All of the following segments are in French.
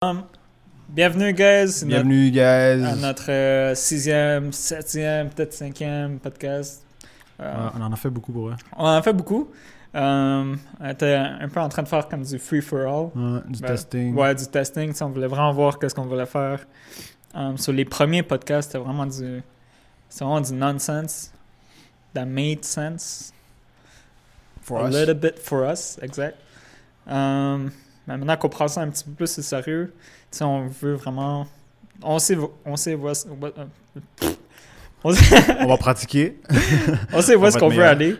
Bienvenue, guys. Bienvenue, guys. Notre, à notre euh, sixième, septième, peut-être cinquième podcast. Euh, on en a fait beaucoup pour eux. On en a fait beaucoup. Um, on était un peu en train de faire comme du free for all. Ouais, du ben, testing. Ouais, du testing. on voulait vraiment voir qu'est-ce qu'on voulait faire. Um, sur les premiers podcasts, c'était vraiment du, c'était vraiment du nonsense. That made sense. For A us. little bit for us, exact. Um, mais maintenant qu'on prend ça un petit peu plus au sérieux, on veut vraiment. On sait, on sait où est-ce on, on va pratiquer. on sait où est-ce qu'on veut aller.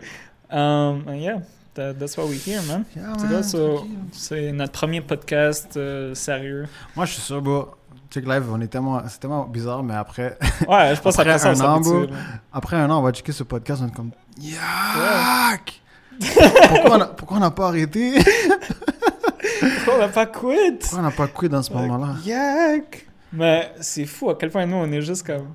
Um, yeah, that, that's what we hear, man. Yeah, c'est man, so, c'est notre premier podcast euh, sérieux. Moi, je suis sûr, bro. Check live, on est tellement, c'est tellement bizarre, mais après. Ouais, je pense après après ça, un an, on bro, après un an, on va checker ce podcast, on est comme. Yak! a, pourquoi on n'a pas arrêté? pourquoi on n'a pas quit? Pourquoi on n'a pas quit dans ce moment-là? Yak! Mais c'est fou à quel point nous, on est juste comme.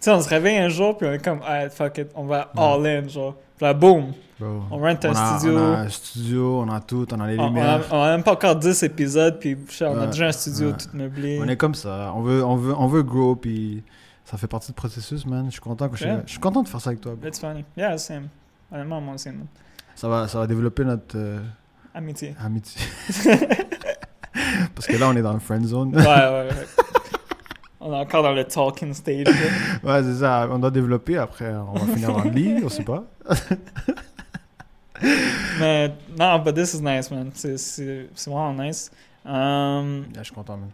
Tu sais, on se réveille un jour, puis on est comme, ah, fuck it, on va all in, genre. Puis là, boom! Bro, On rent un on a, studio. On a un studio, on a tout, on a les On, lumières. on a même pas encore 10 épisodes, puis on a Ouais, déjà un studio ouais. tout meublé. On est comme ça. On veut, on veut, on veut grow, puis ça fait partie du processus, man. Je suis content que je, Yeah. je suis content de faire ça avec toi. bro. It's funny. Yeah, same. Honnêtement, moi aussi. man. Ça va, ça va développer notre euh, Amitié. amitié. Parce que là, on est dans le friend zone. ouais, ouais, ouais. On est encore dans le talking stage. là. Ouais, c'est ça. On doit développer. Après, on va finir le lit, on sait pas. Mais non, but this is nice, man. C'est vraiment nice. Um, Yeah, je suis content, man.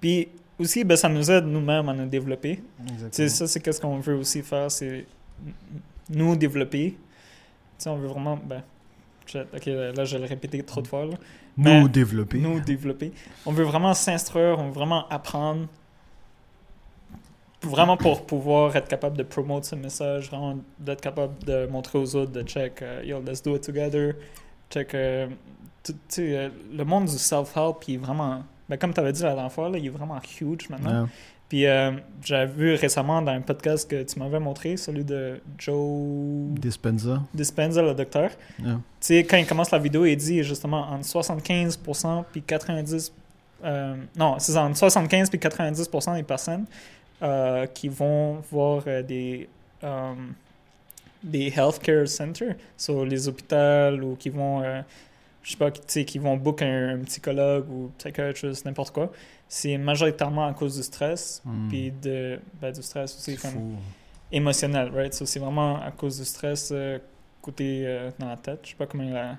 Puis aussi, ben, ça nous aide nous-mêmes à nous développer. Exactement. ça, c'est qu'est-ce qu'on veut aussi faire, c'est nous développer. Tu sais, on veut vraiment. Ben, ok, là, je vais le répéter trop de fois. Là. Nous développer. Nous développer. On veut vraiment s'instruire, on veut vraiment apprendre. Vraiment pour pouvoir être capable de promouvoir ce message, vraiment d'être capable de montrer aux autres, de check, euh, yo, let's do it together. Check, euh, tu sais, euh, le monde du self-help, il est vraiment. Ben, comme tu avais dit la dernière fois, là, il est vraiment huge maintenant. Yeah. Puis euh, j'avais vu récemment dans un podcast que tu m'avais montré, celui de Joe Dispenza. Dispenza, le docteur. Yeah. Tu sais, quand il commence la vidéo, il dit justement entre 75% puis 90%. euh, non, c'est entre 75 puis 90% des personnes euh, qui vont voir des. des healthcare centers, sur les hôpitaux ou qui vont. je sais pas, tu sais, qui vont book un, un psychologue ou psychiatriste, n'importe quoi. C'est majoritairement à cause du stress, Hmm. puis de, ben, du stress aussi comme fou. émotionnel, right? So, c'est vraiment à cause du stress euh, côté euh, dans la tête. Je sais pas comment il a. Tu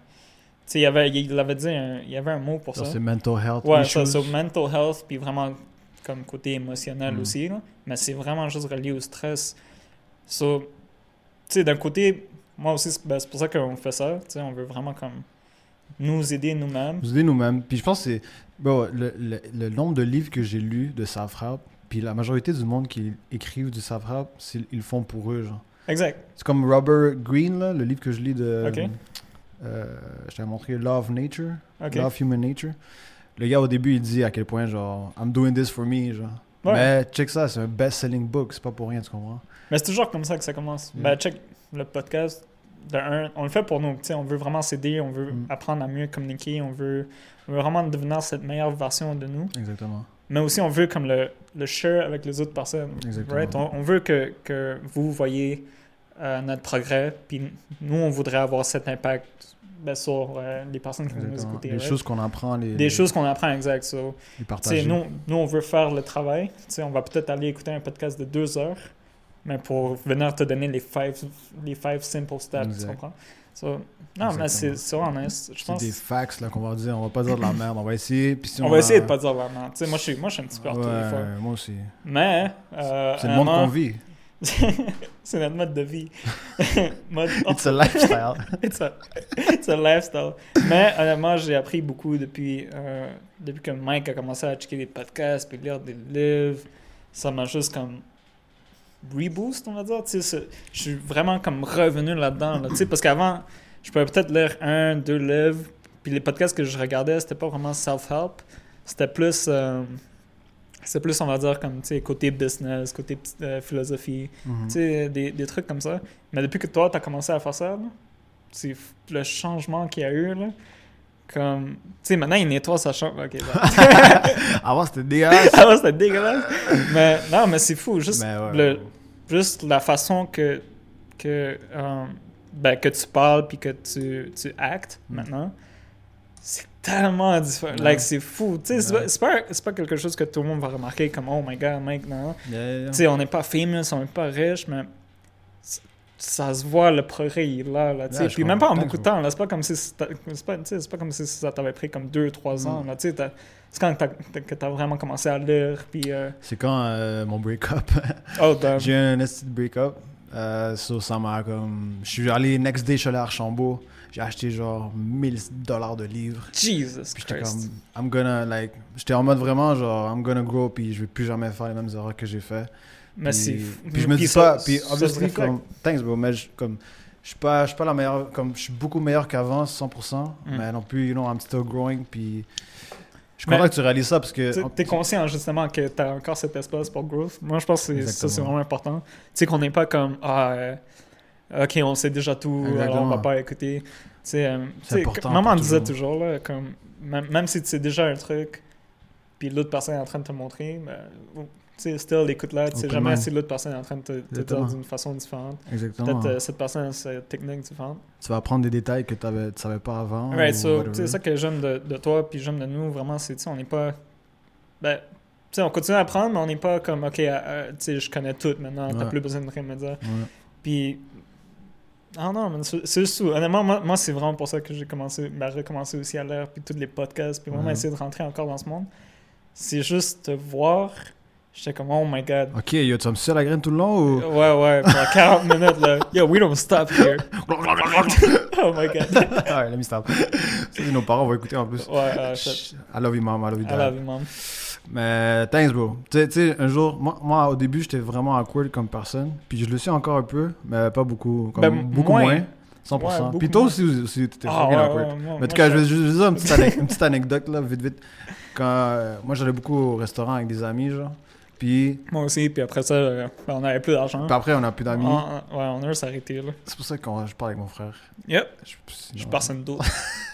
sais, il avait, il avait dit, un, il y avait un mot pour Ça, ça. c'est mental health Ouais, issues. ça, so mental health, puis vraiment comme côté émotionnel Mm. aussi, là. Mais c'est vraiment juste relié au stress. So, tu sais, d'un côté, moi aussi, c'est ben, c'est pour ça qu'on fait ça. Tu sais, on veut vraiment comme nous aider nous-mêmes. Nous aider nous-mêmes. Puis je pense que le, le, le nombre de livres que j'ai lus de self-help, puis la majorité du monde qui écrivent du c'est- ils le font pour eux, genre. Exact. C'est comme Robert Greene, là, le livre que je lis de. Ok. euh, je t'avais montré of Nature. Of Human Nature. Le gars, au début, il dit à quel point, genre, I'm doing this for me, genre. Ouais. Mais check ça, c'est un best-selling book, c'est pas pour rien, tu comprends? Mais c'est toujours comme ça que ça commence. Mm. Ben, check le podcast. De un, on le fait pour nous. On veut vraiment s'aider, on veut Mm. apprendre à mieux communiquer, on veut, on veut vraiment devenir cette meilleure version de nous. Exactement. Mais aussi, on veut comme le, le share avec les autres personnes. Exactement. Right? On, on veut que, que vous voyez euh, notre progrès, puis nous, on voudrait avoir cet impact ben, sur euh, les personnes qui vont nous Exactement. écouter. Les right? choses qu'on apprend, les, Des choses qu'on apprend, exact. So, nous, nous, on veut faire le travail. Tu sais, on va peut-être aller écouter un podcast de deux heures, mais pour venir te donner les five, les five simple steps, tu Exact. comprends? So, non, mais c'est vraiment nice. Je C'est pense des facts là qu'on va dire, on va pas dire de la merde, on va essayer. Puis si on va essayer de pas dire vraiment. Tu sais, moi, je suis, moi, je suis un petit peu Ouais, ortho des fois. moi aussi. Mais, euh, C'est le monde qu'on vit. c'est notre mode de vie. Mode- It's a lifestyle. it's, a, it's a lifestyle. Mais honnêtement, j'ai appris beaucoup depuis, euh, depuis que Mike a commencé à checker des podcasts puis lire des livres. Ça m'a juste comme reboost, on va dire. Tu sais, je suis vraiment comme revenu là-dedans. Là, tu sais, parce qu'avant, je pouvais peut-être lire un, deux livres. Puis les podcasts que je regardais, c'était pas vraiment self-help. C'était plus. euh, c'est plus, on va dire, comme, tu sais, côté business, côté euh, philosophie. Tu sais, des, des trucs comme ça. Mais depuis que toi, tu as commencé à faire ça, là, le changement qu'il y a eu, là, comme. Tu sais, maintenant, il nettoie sa chambre. Ok. Avant, c'était dégueulasse. Avant, c'était dégueulasse. Mais non, mais c'est fou. Juste, ouais. le, juste la façon que, que, euh, ben, que tu parles puis que tu, tu actes Mm. maintenant, c'est tellement différent. Like, c'est fou. Tu sais, c'est pas- c'est pas, quelque chose que tout le monde va remarquer comme Oh my god, mec, non. Yeah, yeah. Tu sais, on n'est pas famous, on n'est pas riche, mais ça se voit le progrès il est là, là tu sais. Puis même pas en beaucoup de temps là c'est pas comme si c'est pas, pas comme si ça t'avait pris comme 2-3 ans Mm. là tu sais c'est quand que t'as vraiment commencé à lire puis euh, C'est quand euh, mon break-up. oh. J'ai eu un petit break-up. Euh, so, ça m'a comme. Je suis allé next day, je suis allé à Archambault. J'ai acheté genre 1000 dollars de livres. Jesus Puis j'étais comme, I'm gonna, like, j'étais en mode vraiment genre, I'm gonna grow, puis je vais plus jamais faire les mêmes erreurs que j'ai fait. mais Puis- Puis je me dis ça- pas, puis obviously, comme, thanks bro, mais je, comme, je suis pas, je suis pas la meilleure, comme, je suis beaucoup meilleur qu'avant, 100%, Mm. mais non plus, you know, I'm still growing, puis je suis content que tu réalises ça parce que. Tu- T'es conscient justement que t'as encore cet espace pour growth. Moi, je pense que ça, c'est vraiment important. Tu sais, qu'on n'est pas comme, ah, euh, ok, on sait déjà tout, alors on va pas écouter. Tu sais, euh, tu maman disait toujours. là, comme, même, même si tu sais déjà un truc, puis l'autre personne est en train de te montrer, ben, tu sais, still, écoute-là, tu sais jamais si l'autre personne est en train de te, te dire d'une façon différente. Exactement. Peut-être euh, cette personne a cette technique différente. Tu vas apprendre des détails que tu savais pas avant. Right, so, tu sais, ça que j'aime de, de toi, puis j'aime de nous, vraiment, c'est, tu sais, on n'est pas. Ben, tu sais, on continue à apprendre, mais on n'est pas comme, ok, euh, euh, tu sais, je connais tout maintenant, t'as Ouais. plus besoin de rien me dire. Ouais. Puis. Ah non, mais c'est c'est juste tout. Honnêtement, moi, moi, c'est vraiment pour ça que j'ai commencé, ben, recommencé aussi à lire, puis tous les podcasts, puis vraiment Ouais. essayer de rentrer encore dans ce monde. C'est juste te voir. J'étais comme, oh my god. Ok, yo, tu vas me sucer la graine tout le long ou? Ouais, ouais, pendant 40 minutes, là. Yo, we don't stop here. oh my god. ah ouais, let me stop. Ça, nos parents vont écouter en plus. Ouais, euh, shit. I love you, mom. I love you, I dad. love you, mom. Mais thanks, bro. Tu sais- un jour, moi, moi, au début, j'étais vraiment awkward comme personne. Puis je le suis encore un peu, mais pas beaucoup. Comme Ben, beaucoup moins. moins. 100%. Ouais, Puis toi aussi, aussi t'étais Ah, fucking ouais, awkward. ouais, Mais en tout cas, je vais juste dire une petite, ane- une petite anecdote, là, vite, vite. Quand euh, moi, j'allais beaucoup au restaurant avec des amis, genre. Puis, Moi aussi, puis après ça, euh, ben, on avait plus d'argent. puis après, on a plus d'amis. Ah, ah, ouais, on a juste arrêté, là. C'est pour ça que je parle avec mon frère. Yep, Je, je sinon- suis personne d'autre.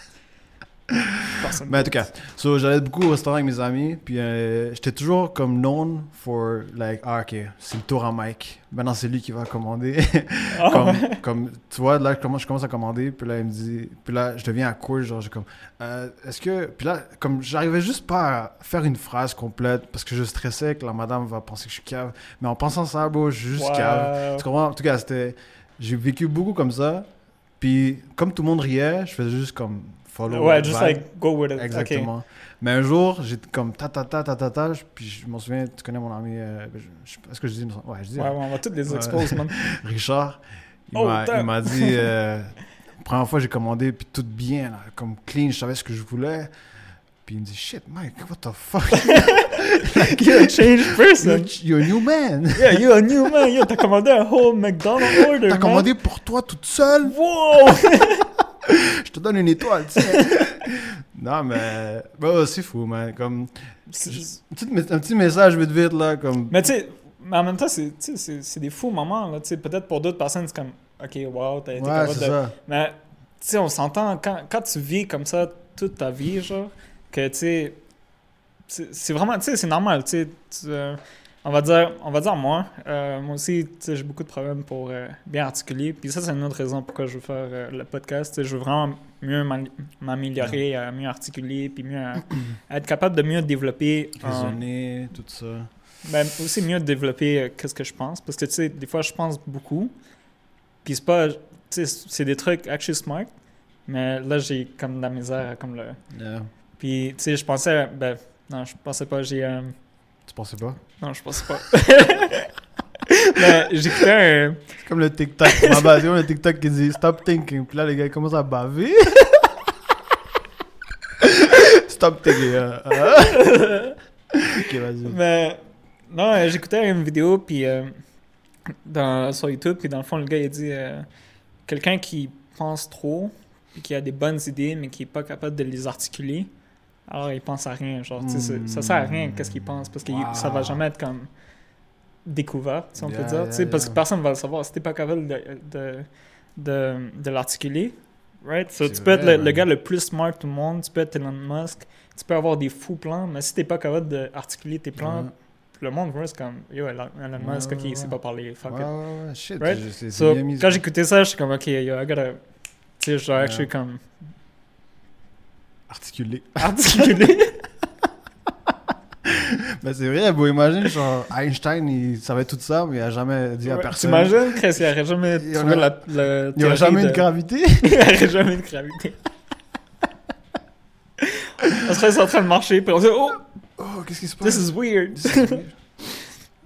Je Mais en tout cas, so, j'allais beaucoup au restaurant avec mes amis, puis euh, j'étais toujours comme known for, like, ah, ok, c'est le tour à Mike. Maintenant, c'est lui qui va commander. Ah, comme, ouais. comme, tu vois, là, je commence, je commence à commander, puis là, il me dit, puis là, je deviens à court, genre, j'ai comme, euh, est-ce que, puis là, comme, j'arrivais juste pas à faire une phrase complète, parce que je stressais que la madame va penser que je suis cave, mais en pensant ça, bro, je suis juste Wow. cave. Tu comprends? En tout cas, c'était, j'ai vécu beaucoup comme ça, puis comme tout le monde riait, je faisais juste comme, follow. Ouais, the just vibe. like, go with it. Exactement. Mais un jour, j'étais comme ta ta ta ta ta ta, puis je m'en souviens, tu connais mon ami, euh, est-ce que je dis, ouais, je dis, Ouais, ouais, on va toutes les expose, man. Richard, il Oh, m'a- dit, euh, première fois j'ai commandé, puis tout bien, là, comme clean, je savais ce que je voulais. Puis il me dit, shit, Mike, what the fuck? You're a changed person. You're, you're a new man. Yeah, you're a new man. Yo, t'as commandé un whole McDonald's order, T'as man. commandé pour toi toute seule, Wow! je te donne une étoile, tu sais. non, mais, bah, c'est fou, man. Comme, juste- un petit, un petit message vite vite, là, comme, Mais tu sais, mais en même temps, c'est- des faux moments. là. Tu sais, Peut-être pour d'autres personnes, c'est comme, OK, wow, t'as été ouais, capable c'est de... ça. Mais, tu sais, on s'entend, quand, quand tu vis comme ça toute ta vie, genre, que, tu sais, c'est c'est vraiment, tu sais, c'est normal, tu sais. On va dire, on va dire moi, euh, moi aussi, j'ai beaucoup de problèmes pour euh, bien articuler. Puis ça, c'est une autre raison pourquoi je veux faire euh, le podcast. Je veux vraiment mieux m'am- m'améliorer, mieux articuler, puis mieux être capable de mieux développer. Raisonner, tout ça. ben, aussi mieux développer qu'est-ce que je pense. Parce que, tu sais, des fois, je pense beaucoup. Puis c'est pas... Tu sais, c'est des trucs actually smart. Mais là, j'ai comme de la misère comme le... Yeah. Puis, tu sais, je pensais... Ben, non, je pensais pas. J'ai... Tu pensais pas? Non, je pensais pas. Mais j'écoutais un... C'est comme le TikTok. Ma base, le TikTok qui dit Stop thinking. Puis là, les gars ils commencent à baver. Stop thinking. hein. Ah. ok, vas-y. Mais... Non, euh, j'écoutais une vidéo, puis... euh, dans, sur YouTube, puis dans le fond, le gars, il dit... euh, Quelqu'un qui pense trop, puis qui a des bonnes idées, mais qui est pas capable de les articuler, alors il pense à rien. Genre, tu sais, c'est- ça sert à rien qu'est-ce qu'il pense, parce que il- ça va Wow. jamais être comme découvert, si on Yeah, peut dire. tu sais, yeah, parce yeah. que personne va le savoir. Si t'es pas capable de, de, de, de l'articuler, Right? So, tu peux être le, gars le plus smart du monde, tu peux être Elon Musk, tu peux avoir des fous plans, mais si t'es pas capable d'articuler tes plans, le monde c'est comme, yo, Elon Musk, ok, il sait pas parler, fuck it. shit. Right? je- So, quand j'écoutais ça, j'étais comme, ok, yo, I gotta. Tu sais, je actually comme Articulé. articuler. Mais c'est vrai, vous imaginez, genre, Einstein, il savait tout ça, mais il a jamais dit à Ouais, personne. T'imagines, Chris, il aurait jamais Il trouvé la, la Il n'y aura théorie jamais de... une gravité. il aurait jamais de gravité. on serait en train de marcher, puis on se dit, oh, Oh, qu'est-ce qui se passe? this is weird. This is weird.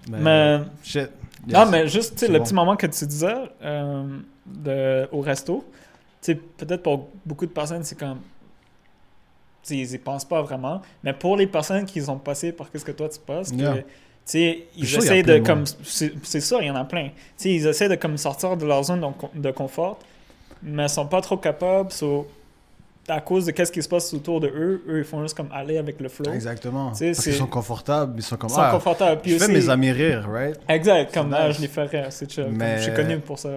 mais, Mais, shit. non, mais juste, tu sais, le bon. petit moment que tu disais euh, de, au resto, tu sais, peut-être pour beaucoup de personnes, c'est comme. Ils y pensent pas vraiment. Mais pour les personnes qui ont passé par ce que toi tu passes, que, Yeah. tu sais, ils sûr, essaient de comme. C'est ça, il y en a plein. Tu sais, ils essaient de comme sortir de leur zone de, de confort, mais ils sont pas trop capables. so, à cause de qu'est-ce qui se passe autour de eux, eux, ils font juste comme aller avec le flow. Exactement. Tu sais, Parce qu'ils sont confortables, ils sont comme Ils sont ah, confortables. Puis je fais aussi- mes amis rire, right? Exact, comme ah, nice. je les fais rire, c'est Mais- Je suis connu pour ça.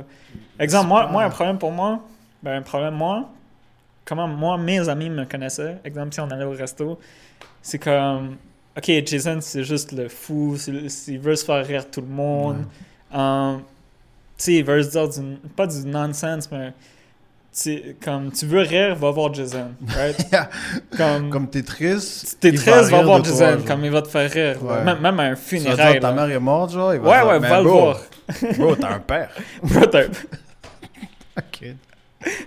Exemple, moi, pas- moi, un problème pour moi, ben, un problème, moi, comment moi, mes amis me connaissaient, exemple, si on allait au resto, c'est comme, ok, Jason, c'est juste le fou, il veut se faire rire tout le monde. Um, tu sais, il veut se dire du, pas du nonsense, mais comme tu veux rire, va voir Jason, right? Yeah. comme, Comme t'es triste. t'es triste, va voir toi, Jason, comme il va te faire rire. Ouais. Même, même à un funérail. dire, ta mère est morte, genre, il va Ouais, dire, ouais, va le voir. Bro, t'as un père. Bro, t'as Ok.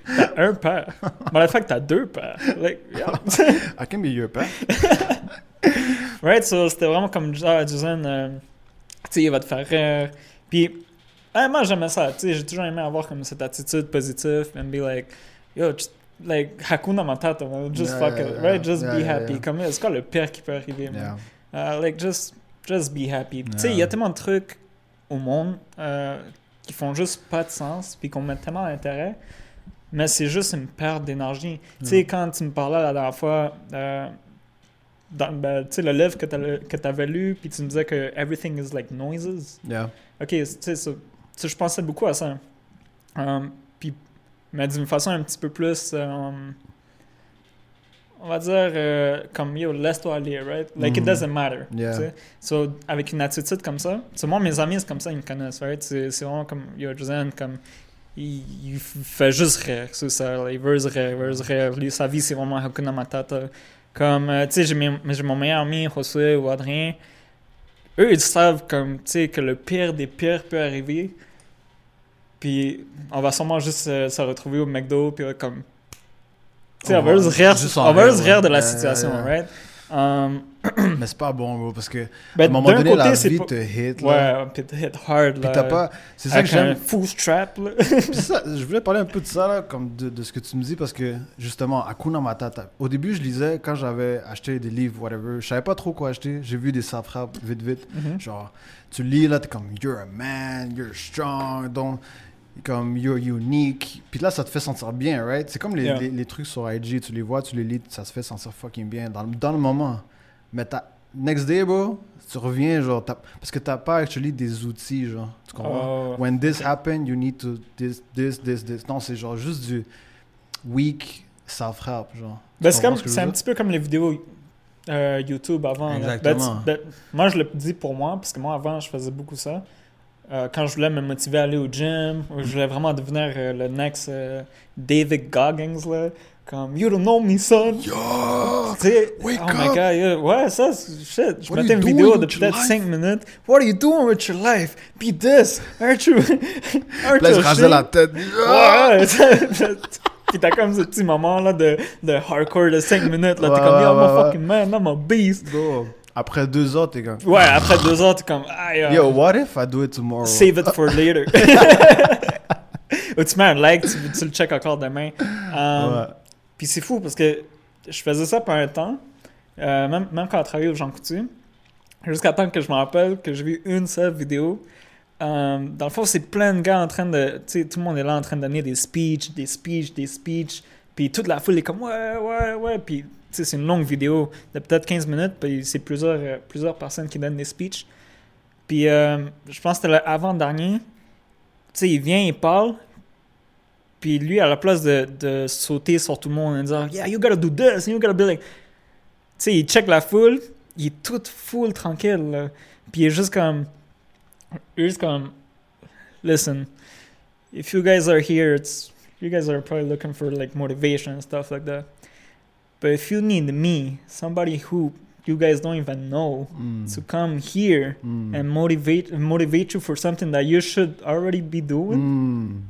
T'as un père. Mais le fait que t'as deux pères. Like, yeah. I can be your père. right? So, c'était vraiment comme genre, Jason, euh, tu sais, il va te faire rire. Puis, ouais, moi, j'aimais ça. Tu sais, j'ai toujours aimé avoir comme cette attitude positive and be like, yo, just, like, hakuna matata, man. Just Yeah, fuck yeah, it, yeah. right? Just be happy. Comme, c'est quoi le pire qui peut arriver, man? Uh, like, just, just be happy. Tu sais, il y a tellement de trucs au monde euh, qui font juste pas de sens, puis qu'on met tellement d'intérêt, mais c'est juste une perte d'énergie. Tu sais, Yeah. quand tu me parlais la dernière fois, euh, dans, ben, tu sais, le livre que tu avais lu, puis tu me disais que everything is like noises. Yeah. Ok, tu sais, je pensais beaucoup à ça. Um, puis, mais d'une façon un petit peu plus, um, on va dire, euh, comme yo, laisse-toi aller, right? Like it Mhm. doesn't matter. Yeah. tu sais. So, avec une attitude comme ça, c'est moi, mes amis, c'est comme ça, ils me connaissent, right? C'est c'est vraiment comme, yo, Josiane, comme, il, fait juste rire, c'est ça. là. Il veut rire, il veut rire. Lui, sa vie, c'est vraiment Hakuna Matata. Comme, euh, tu sais, j'ai mon meilleur ami, Josué ou Adrien. Eux, ils savent, comme, tu sais, que le pire des pires peut arriver. Puis, on va sûrement juste euh, se retrouver au McDo, puis euh, comme. Tu sais, on, On va juste rire, on va rire, rire de la situation, right? Um, Mais c'est pas bon, bro, parce que à ben, un moment d'un donné, la côté, vie pas- te hit, là. Ouais, puis te hit hard, Puis t'as pas... C'est ça que j'aime. full strap, là. Ça, je voulais parler un peu de ça, là, comme de, de ce que tu me dis, parce que justement, Hakuna Matata. Au début, je lisais quand j'avais acheté des livres, whatever. Je savais pas trop quoi acheter. J'ai vu des self-help vite, vite. Mhm. Genre, tu lis là, t'es comme You're a man, you're strong, donc, comme You're unique. Puis là, ça te fait sentir bien, right? C'est comme les, Yeah. les, les trucs sur IG, tu les vois, tu les lis, ça se fait sentir fucking bien dans, dans le moment. Mais. Next day, bro, tu reviens, genre, parce que t'as pas actually des outils, genre. Tu comprends? Oh. When this happened, you need to this, this, this, this. Non, c'est genre juste du weak self-help, genre. Ben, c'est ce un petit peu comme les vidéos euh, YouTube avant. là. Exactement. Ben, ben, moi, je le dis pour moi, parce que moi, avant, je faisais beaucoup ça. Euh, quand je voulais me motiver à aller au gym, je voulais vraiment devenir euh, le next David Goggins, là. Comme, you don't know me, son. Yo! Tu sais, oh my up! god, yeah. ouais, ça, shit. Je mettais une vidéo de peut-être life? 5 minutes. What are you doing with your life? Be this. Aren't you? Aren't Là, rasait ashamed? la tête. Ouais, ouais. Puis t'as comme ce petit moment là de, de hardcore de 5 minutes. Là, t'es Ouais, comme, yo, ouais, I'm a ouais, fucking man, I'm a beast. Bro, après deux heures, t'es comme. Ouais, après deux heures, t'es comme, ah, yo, Yo, what if I do it tomorrow? save it for later. Ou tu mets un like, tu, tu le check encore demain. Um, Ouais. Puis c'est fou parce que je faisais ça pendant un temps, euh, même, même quand on travaillait au Jean Coutu, jusqu'à temps que je me rappelle que j'ai vu une seule vidéo. Euh, dans le fond, c'est plein de gars en train de. Tu sais, tout le monde est là en train de donner des speeches, des speeches, des speeches. Puis toute la foule est comme ouais, ouais, ouais. Puis tu sais, c'est une longue vidéo de peut-être 15 minutes. Puis c'est plusieurs, euh, plusieurs personnes qui donnent des speeches. Puis je pense que c'était l'avant-dernier. Tu sais, il vient, il parle. Puis lui, à la place de, de sauter sur tout le monde en disant Yeah, you gotta do this, you gotta be like. Tu sais, il check la foule, il est tout full tranquille. là. Puis il est juste comme. Juste comme. Listen, if you guys are here, it's. You guys are probably looking for like motivation and stuff like that. But if you need me, somebody who you guys don't even know, Mm. to come here Mm. and motivate motivate you for something that you should already be doing, Mm.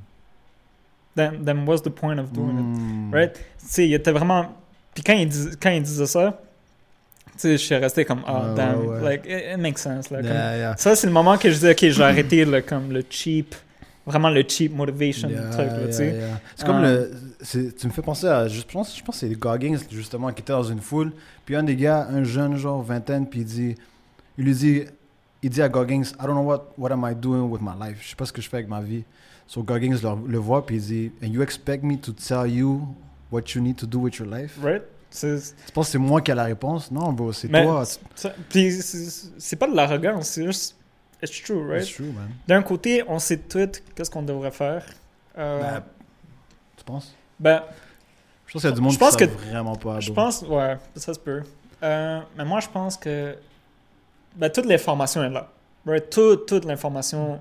Then then what's the point of doing it, Mm. right? Tu sais, il était vraiment. Puis quand il, dis- quand il disait ça, tu sais, je suis resté comme, oh Ouais, damn, ouais, ouais. like, it, it makes sense. Là, comme- Yeah, yeah. Ça, c'est le moment que je disais, ok, j'ai arrêté le, comme, le cheap, vraiment le cheap motivation Yeah, truc, là, tu yeah, sais. yeah. C'est comme Ah. le. Tu me fais penser à. Je pense, je pense que c'est Goggins, justement, qui était dans une foule. Puis un des gars, un jeune, genre vingtaine, puis il dit. Il lui dit. Il dit à Goggins, I don't know what, what am I doing with my life? Je sais pas ce que je fais avec ma vie. So Goggins le, le voit, puis il dit, And you expect me to tell you what you need to do with your life? Right? Tu penses que c'est moi qui ai la réponse? Non, bro, c'est toi. Puis c'est pas de l'arrogance, c'est juste. It's true, right? It's true, man. D'un côté, on sait tout qu'est-ce qu'on devrait faire. Euh, Ben, tu penses? ben, Je pense qu'il y a du monde Je pense qui que- vraiment pas. je pense, ouais, ça se peut. Euh, mais moi, je pense que ben, toute l'information est là. Right? Tout- toute l'information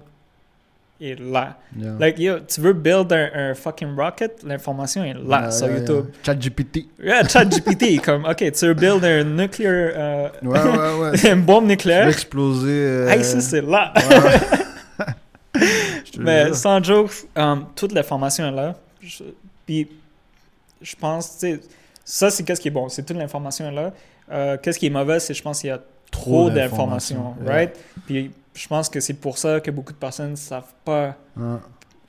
est là. Yeah. Like, yo, tu veux build un, un fucking rocket, l'information est là Yeah, sur yeah, YouTube. yeah. ChatGPT. Yeah, ChatGPT, comme, ok, tu veux build un nuclear, euh, Ouais, ouais, ouais. une bombe Tu veux nucléaire, exploser. euh, hey, ça c'est là. ouais. Mais sans joke, um, toute l'information est là. Je- Puis, je pense, tu sais, ça c'est qu'est-ce qui est bon, c'est toute l'information est là. Euh, qu'est-ce qui est mauvais, c'est je pense qu'il y a trop d'informations, Yeah. right? Puis, je pense que c'est pour ça que beaucoup de personnes ne savent pas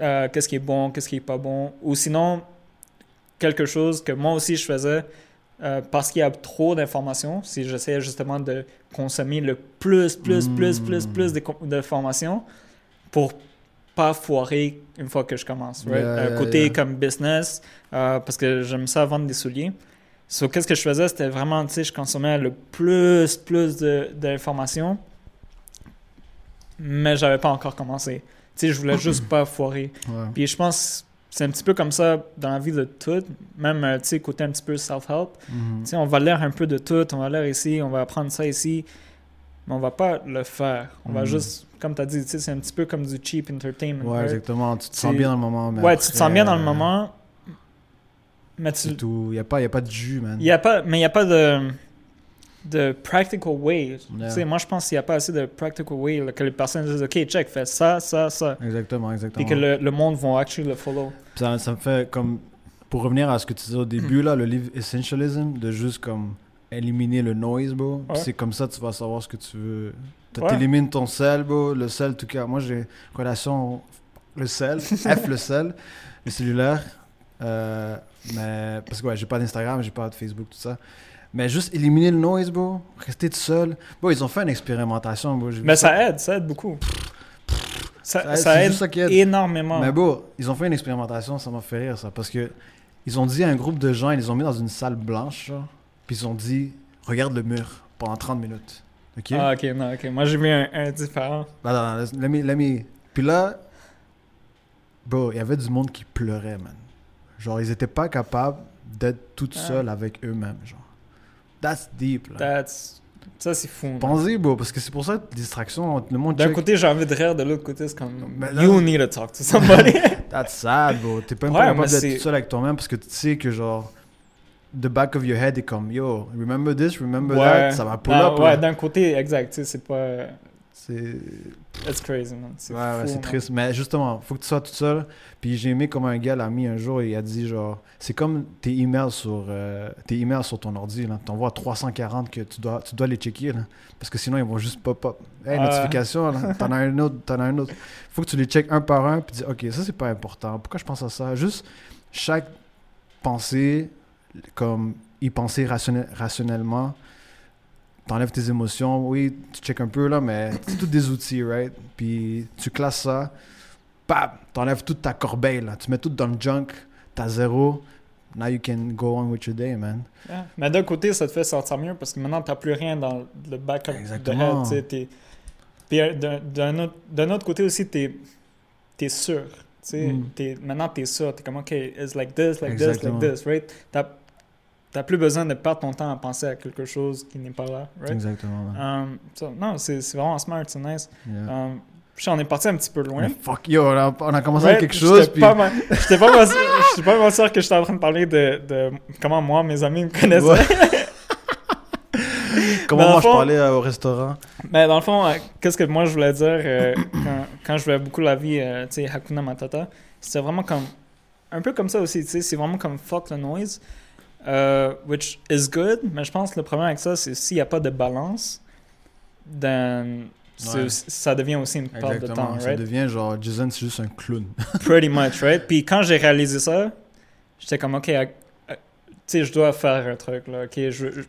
euh, qu'est-ce qui est bon, qu'est-ce qui est pas bon. Ou sinon, quelque chose que moi aussi je faisais euh, parce qu'il y a trop d'informations, si j'essayais justement de consommer le plus, plus, plus, plus, Mm. plus d'informations pour pas foirer une fois que je commence. right? Yeah, Euh, yeah, côté yeah. comme business, euh, parce que j'aime ça vendre des souliers. So, qu'est-ce que je faisais? C'était vraiment, tu sais, je consommais le plus, plus d'informations, mais j'avais pas encore commencé. Tu sais, je voulais juste pas foirer. Ouais. Puis je pense c'est un petit peu comme ça dans la vie de tout, même, euh, tu sais, côté un petit peu self-help. Mhm. Tu sais, on va lire un peu de tout, on va lire ici, on va apprendre ça ici, mais on va pas le faire. On va Mhm. juste, comme tu as dit, tu sais, c'est un petit peu comme du cheap entertainment. Ouais, right? exactement. Tu te sens bien dans le moment. mais Ouais, tu te sens bien dans le moment, mais tu, tout. Il n'y a, pas- y a pas de jus, man. y a pas, mais il n'y a pas de, de practical way. Yeah. Tu sais, moi, je pense qu'il n'y a pas assez de practical way là, que les personnes disent, OK, check, fais ça, ça, ça. Exactement, exactement. Puis que le, le monde va actually le follow. Ça, ça me fait comme. Pour revenir à ce que tu disais au début, là, le livre Essentialism, de juste comme éliminer le noise, bro. Ouais. c'est comme ça que tu vas savoir ce que tu veux. Tu Ouais. élimines ton sel, bro. Le sel, en tout cas. Moi, j'ai relation. Le sel. F le sel. Le cellulaire. Euh, mais. Parce que, ouais, j'ai pas d'Instagram, j'ai pas de Facebook, tout ça. Mais juste éliminer le noise, bro. Rester tout seul. Bro, ils ont fait une expérimentation, bro. Mais ça aide, ça aide beaucoup. Ça, Ça- ça aide énormément. Mais bon, ils ont fait une expérimentation, ça m'a fait rire ça, parce que ils ont dit à un groupe de gens, ils les ont mis dans une salle blanche, genre, puis ils ont dit, regarde le mur pendant 30 minutes. Ok? Ah, ok, non, ok. Moi, j'ai vu un, un différent. Non, non, non, let me- let me- Puis là, bro, il y avait du monde qui pleurait, man. Genre, ils étaient pas capables d'être tout Ah. seuls avec eux-mêmes, genre. That's deep, là. That's- Ça, c'est fou. Pensez, bro, parce que c'est pour ça que distraction, le monde D'un check. côté, j'ai envie de rire, de l'autre côté, c'est comme là- You need to talk to somebody. That's sad, bro. T'es pas Ouais, capable d'être tout seul avec toi-même parce que tu sais que, genre, the back of your head est comme, yo, remember this, remember that, ça va pull Non, up. Ouais, d'un côté, exact. Tu sais, c'est pas. C'est It's crazy, man. C'est ouais, ouais, c'est triste. Mais justement, faut que tu sois tout seul. Puis j'ai aimé comme un gars l'a mis un jour et il a dit, genre, c'est comme tes emails sur, euh, tes emails sur ton ordi. Tu envoies 340 que tu dois, tu dois les checker. Là, parce que sinon, ils vont juste pop-up. Hey, Ah. notification, là, t'en as un autre, t'en as un autre. faut que tu les checkes un par un. Puis dis, ok, ça, c'est pas important. Pourquoi je pense à ça? Juste chaque pensée, comme y penser rationnel- rationnellement, t'enlèves tes émotions. Oui, tu check un peu là, mais c'est tous des outils, right? Puis tu classes ça, bam, t'enlèves toute ta corbeille là. Tu mets tout dans le junk, t'as zéro. Now you can go on with your day, man. Yeah. Mais d'un côté, ça te fait sentir mieux parce que maintenant, t'as plus rien dans le back of the Exactement. head. sais, t'es- Puis euh, d'un- autre, côté aussi, t'es es sûr. Mm. t'es- maintenant, t'es sûr. T'es comme, OK, it's like this, like Exactement. this, like this, right? T'as plus besoin de perdre ton temps à penser à quelque chose qui n'est pas là, right? Exactement. Um, so, non, c'est vraiment smart, c'est nice. Yeah. Um, sais, on est parti un petit peu loin. Mais fuck, yo, on a, on a commencé Ouais, avec quelque chose, puis... pas mal- j'étais pas mal sûr- j'étais pas mal sûr que j'étais en train de parler de, de comment moi, mes amis me connaissaient. Ouais. Comment Dans moi je parlais euh, au restaurant Mais dans le fond, euh, qu'est-ce que moi je voulais dire euh, quand, quand je voulais beaucoup la vie, tu sais, Hakuna Matata, c'était vraiment comme. Un peu comme ça aussi, tu sais, c'est vraiment comme fuck the noise, euh, which is good, mais je pense que le problème avec ça, c'est s'il n'y a pas de balance, then Ouais. ça devient aussi une perte de temps, Ça right? devient genre, Jason, c'est juste un clown. Pretty much, right? Puis quand j'ai réalisé ça, j'étais comme, ok, tu sais, je dois faire un truc, là, ok, je. je-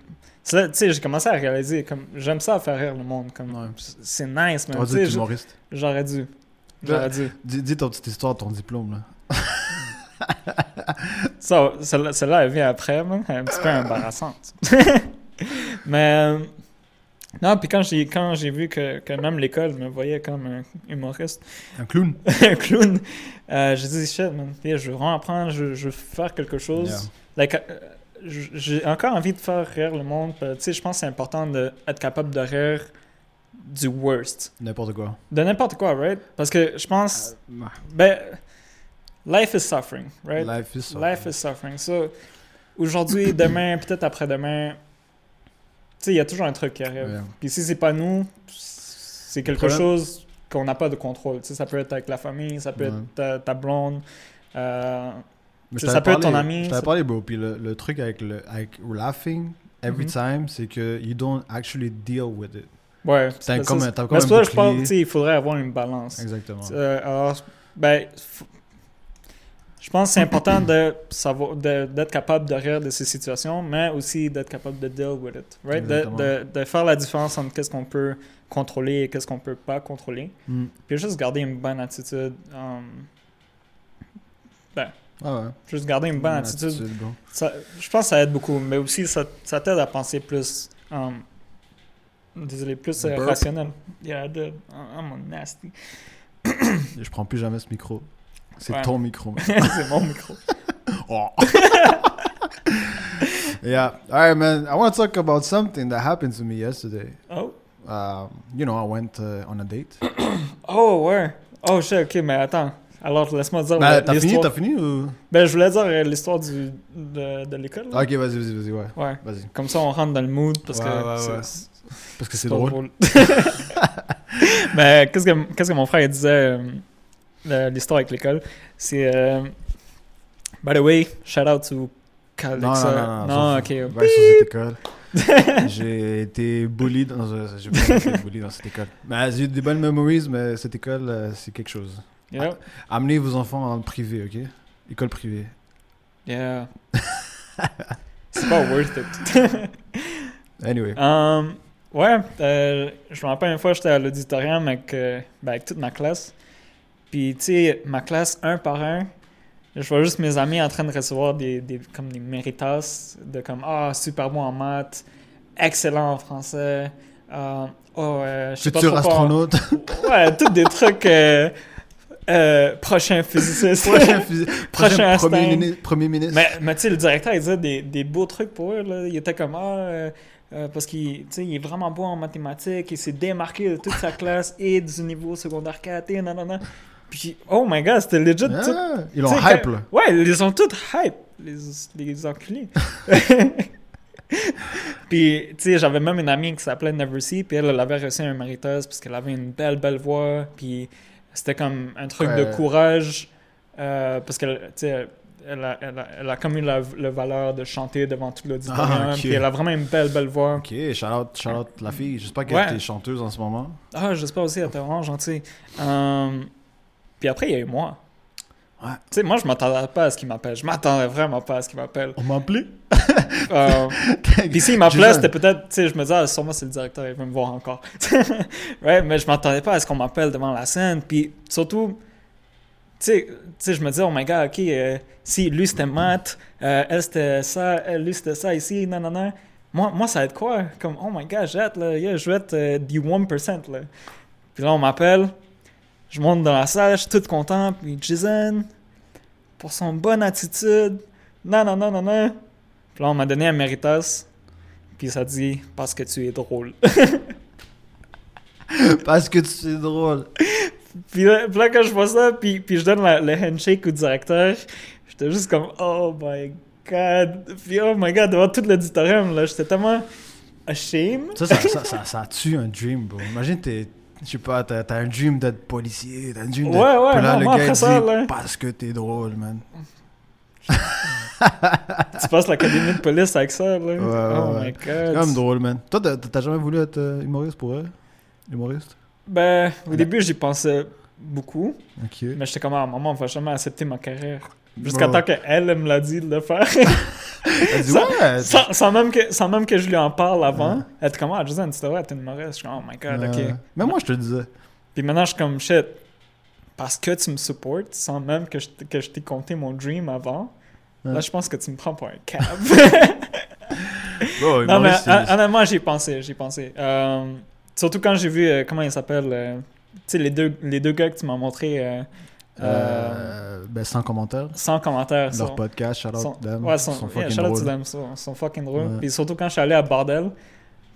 tu sais, j'ai commencé à réaliser, comme, j'aime ça faire rire le monde, comme, Ouais. c'est nice, va Tu sais. J'aurais dû. J'aurais dû. Dis, dis ton petite histoire, ton diplôme, là. Ça, celle-là, elle vient après, man. Elle est un petit peu embarrassante. Mais. euh, non, puis quand j'ai, quand j'ai vu que, que même l'école me voyait comme un humoriste, Un clown. un clown, euh, j'ai dit shit, man. Puis je veux vraiment apprendre, je, je veux faire quelque chose. Yeah. Like, euh, j'ai encore envie de faire rire le monde. Tu sais, je pense que c'est important d'être capable de rire du worst. N'importe quoi. De n'importe quoi, right? Parce que je pense. Ben, life is suffering, right? Life is so- Life is suffering. So, aujourd'hui, demain, peut-être après-demain, tu sais, il y a toujours un truc qui arrive. Yeah. Puis si c'est pas nous, c'est quelque problème- chose qu'on n'a pas de contrôle. Tu sais, ça peut être avec la famille, ça peut Ouais. être ta, ta blonde. euh, Ça peut être ton ami, Je t'avais parlé, bro. Puis le, le truc avec, le, avec laughing every Mhm. time, c'est que you don't actually deal with it. ouais. T'as c'est- comme t'as comme mais un ça je pense bouclier. tu sais, il faudrait avoir une balance. Exactement. Euh, alors, ben, pense que c'est important de savoir, de- d'être capable de rire de ces situations, mais aussi d'être capable de deal with it, right? De, de, de faire la différence entre qu'est-ce qu'on peut contrôler et qu'est-ce qu'on peut pas contrôler. Mm. Puis juste garder une bonne attitude. um, Ah ouais. juste garder une bonne attitude. attitude. Ça- je pense que ça aide beaucoup, mais aussi ça, ça t'aide à penser plus. um, désolé, plus Burp. rationnel. Yeah, I did. I'm nasty. Je prends plus jamais ce micro. C'est Ouais. ton micro. c'est mon micro. oh. yeah. All right, man. I want to talk about something that happened to me yesterday. Oh. Um, you know, I went uh, on a date. Oh, ouais. Oh, shit, ok, mais attends. Alors, laisse-moi dire Ben, t'as fini, t'as fini ou... Ben, je voulais dire euh, l'histoire du, de, de l'école. là. Ok, vas-y, vas-y, vas-y, ouais. Ouais. Vas-y. Comme ça, on rentre dans le mood parce Ouais, que ouais, c'est- ouais. Parce que c'est drôle. Mais qu'est-ce que, qu'est-ce que mon frère disait, euh, l'histoire avec l'école, c'est... euh, by the way, shout out to Non, Calexa. non, non, non. ok. Va sur cette école. j'ai été bully dans, euh, j'ai pas été bully dans cette école. Mais j'ai eu des bonnes memories, mais cette école, euh, c'est quelque chose. Yeah. Amenez vos enfants en privé, ok? École privée. Yeah. c'est pas worth it. Anyway. Um, ouais, euh, je me rappelle une fois, j'étais à l'auditorium avec, euh, ben, avec toute ma classe. Puis, tu sais, ma classe, un par un, je vois juste mes amis en train de recevoir des, des, comme des méritas de comme Ah, super bon en maths, excellent en français, euh, oh, euh, je sais pas Futur astronaute. Ouais, tous des trucs. Euh, euh, prochain physiciste. prochain, physi- Prochain prochain premier, mini- premier ministre. Mais, mais tu sais, le directeur, il disait des, des beaux trucs pour eux. Là. Il était comme, ah, euh, euh, parce qu'il il est vraiment bon en mathématiques, il s'est démarqué de toute sa classe et du niveau secondaire 4 et nanana. Puis, oh my god, c'était legit. tout- Ah, ils l'ont hype, là. Ouais, ils ont tous hype, les, les enculés. puis, tu sais, j'avais même une amie qui s'appelait Neversea, puis elle, elle avait reçu un méritage parce qu'elle avait une belle, belle voix, puis c'était comme un truc de courage, euh, parce qu'elle, tu sais, elle a, elle, a, elle a comme eu la, la valeur de chanter devant tout l'auditorium, Ah, puis elle a vraiment une belle, belle voix. Ok, shout out, shout out la fille. J'espère qu'elle Ouais. est chanteuse en ce moment. Ah, j'espère aussi, elle était vraiment gentille. Euh, puis après, il y a eu moi. Ouais. Tu sais, moi, je m'attendais pas à ce qu'il m'appelle. Je m'attendais vraiment pas à ce qu'il m'appelle. On m'a appelé? Euh, Puis s'il m'appelait, c'était peut-être, tu sais, je me disais, ah, sûrement c'est le directeur, il veut me voir encore. right? Mais je m'attendais pas à ce qu'on m'appelle devant la scène. Puis surtout, tu sais, je me disais, oh my god, ok, euh, si lui c'était maths, euh, elle c'était ça, elle, lui c'était ça ici, non, non, non. Moi, moi, ça va être quoi? Comme, oh my god, j'ai hâte, là, yeah, je vais être euh, du 1%, là. Puis là, on m'appelle, Je monte dans la salle, je suis tout content, puis Jason, pour son bonne attitude, non, non, non, non, non. Puis là, on m'a donné un méritas, puis ça dit « parce que tu es drôle ». Parce que tu es drôle. Puis là, puis là, quand je vois ça, puis, puis je donne la- le handshake au directeur, j'étais juste comme « oh my god ». Puis « oh my god », devant tout l'auditorium, là, j'étais tellement ashamed. Ça, ça, ça, ça, ça tue un dream, bro. Imagine, t'es. Je sais pas, t'as un dream d'être policier, t'as un dream d'être. Ouais, ouais, Puis là, non, le moi, gars après dit, ça, là- Parce que t'es drôle, man. Tu passes l'académie de police avec ça, là. Ouais, oh ouais. my C'est god. quand même drôle, man. Toi, t'as- t'as jamais voulu être euh, humoriste pour vrai? Humoriste? Ben, au début, j'y pensais beaucoup, Ok. mais j'étais comme, ah, maman, on va jamais accepter ma carrière. Jusqu'à temps qu'elle elle me l'a dit de le faire. Elle dit, Ça- ouais. sans, sans même que, sans même que je lui en parle avant. Elle était comme, ah, Jason, tu devrais être une humoriste. Je suis comme, oh my god, ok. Mais moi, je te le disais. Puis maintenant, je suis comme, shit, parce que tu me supportes, sans même que je, que je t'ai conté mon dream avant, Ouais. là, je pense que tu me prends pour un cab. Non, mais honnêtement, j'y ai pensé, j'y ai pensé. Euh, surtout quand j'ai vu, euh, comment il s'appelle, euh, tu sais, les deux, les deux gars que tu m'as montré euh, euh, ben, sans commentaire. sans commentaire. Leur sont- podcast, shout out them. Ouais, Ils sont, yeah, fucking shout out to them, sont, sont fucking drôles. Ouais. Puis surtout quand je suis allé à Bordel,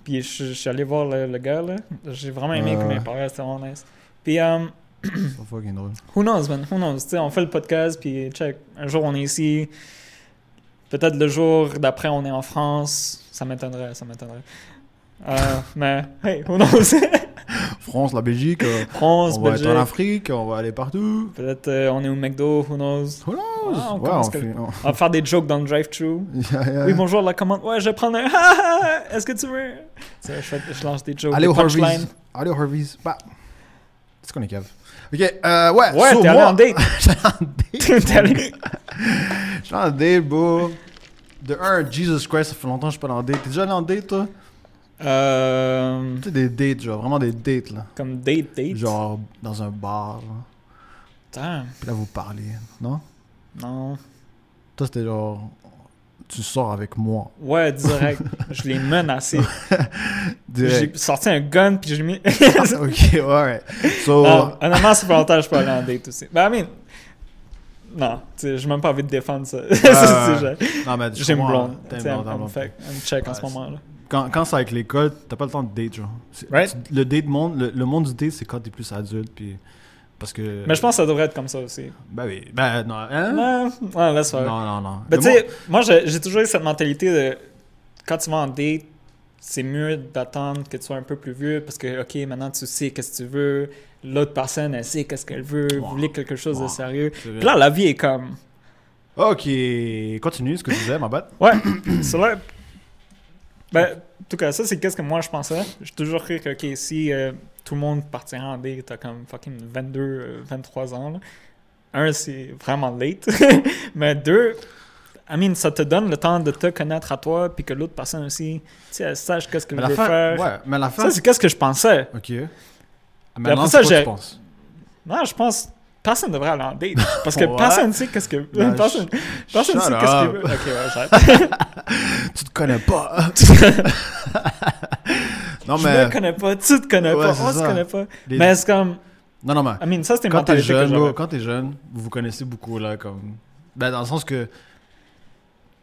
puis je, je suis allé voir le, le gars, là, j'ai vraiment aimé Ouais, comment il parlait, c'était vraiment nice. Puis, um, sont fucking drôles. who knows, man, who knows? Tu sais, on fait le podcast, puis check, un jour on est ici, peut-être le jour d'après on est en France, ça m'étonnerait, ça m'étonnerait. Euh, mais, hey, who knows? France, la Belgique, euh, France, on va être en Afrique, on va aller partout. peut-être euh, on est au McDo, who knows? Who knows? Ah, on ouais, commence on quelque- fait. on- On va faire des jokes dans le drive-thru. Yeah, yeah. Oui, bonjour, la commande. Ouais, je vais prendre un. Est-ce que tu veux? Je, fais- je lance des jokes. Allez des au Harvey's. Allez au Harvey's. Bah. C'est qu'on est cave? Ok, euh, ouais. Ouais, so, t'es allé en date. J'étais en date. T'es allé- J'étais en date, bro. De un, Jesus Christ, ça fait longtemps que je suis pas en date. T'es déjà allé en date, toi? Euh, Tu sais, des dates, genre, vraiment des dates, là. comme date, date? Genre, dans un bar, là. Putain, Puis là, vous parlez, non? non. Toi, c'était genre, tu sors avec moi. Ouais, direct. je l'ai menacé. J'ai sorti un gun, puis j'ai mis. ok, ouais. So, non, honnêtement, ça fait longtemps je peux aller en date aussi. Ben, I mean. Non, tu sais, j'ai même pas envie de défendre ça. C'est- c'est- j'ai- non, mais J'ai une blonde. Tu une blonde, fait un check en ce moment-là. Quand, quand c'est avec l'école, t'as pas le temps de date, genre. Right? Le date monde, le, le monde du date, c'est quand t'es plus adulte, puis parce que. Mais je pense que ça devrait être comme ça aussi. Ben oui, ben non, hein? Non, non, laisse faire. Non, non, non. Ben, tu sais, moi, j'ai j'ai toujours eu cette mentalité de quand tu vas en date, c'est mieux d'attendre que tu sois un peu plus vieux parce que, OK, maintenant tu sais qu'est-ce que tu veux. L'autre personne, elle sait qu'est-ce qu'elle veut. Vous Ouais. voulez quelque chose de sérieux. Puis là, la vie est comme. Ok, continue ce que tu disais, ma bête. Ouais, c'est là. Ben, en tout cas, ça, c'est qu'est-ce que moi je pensais. J'ai toujours cru que, OK, si euh, tout le monde partirait en date, t'as comme fucking 22, euh, 23 ans, là. Un, c'est vraiment late. Mais deux, I mean, ça te donne le temps de te connaître à toi, puis que l'autre personne aussi, tu sais, elle sache qu'est-ce qu'elle Mais veut fin, faire. ouais, mais la fin. Ça, c'est qu'est-ce que je pensais. Ok. après Maintenant, ça, c'est quoi j'ai- tu penses? Non, je pense personne devrait aller en date. Parce que personne ne sait qu'est-ce que. Ben, personne personne sait qu'est-ce qu'il veut. Ok, ouais, j'arrête. Tu te connais pas. non, Je mais. me connais pas, tu te connais Ouais, pas, on se ça. connaît pas. les- Mais c'est comme. Non, non, mais. I mean, ça, c'était Quand t'es que jeune, quand t'es jeune, vous vous connaissez beaucoup, là, comme... Ben, dans le sens que...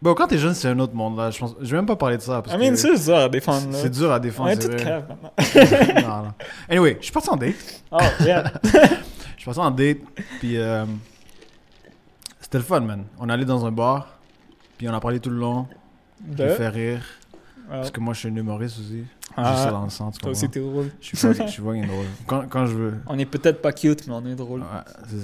Bon, quand t'es jeune, c'est un autre monde, là, je pense... Je vais même pas parler de ça, parce I mean, que... c'est dur à défendre. C'est dur à On défendre, est c'est toutes vrai. caves maintenant. non, non. Anyway, je suis parti en date. Oh, yeah. Je parti en date, puis... euh, C'était le fun, man. On allé dans un bar, puis on a parlé tout le long. De? J'ai fait rire, Ah. parce que moi, je suis un humoriste aussi. Ah. J'ai ça dans le tu Toi aussi, t'es drôle. Je suis fucking- je suis fucking drôle. Quand, quand je veux... On est peut-être pas cute, mais on est drôle. Ouais,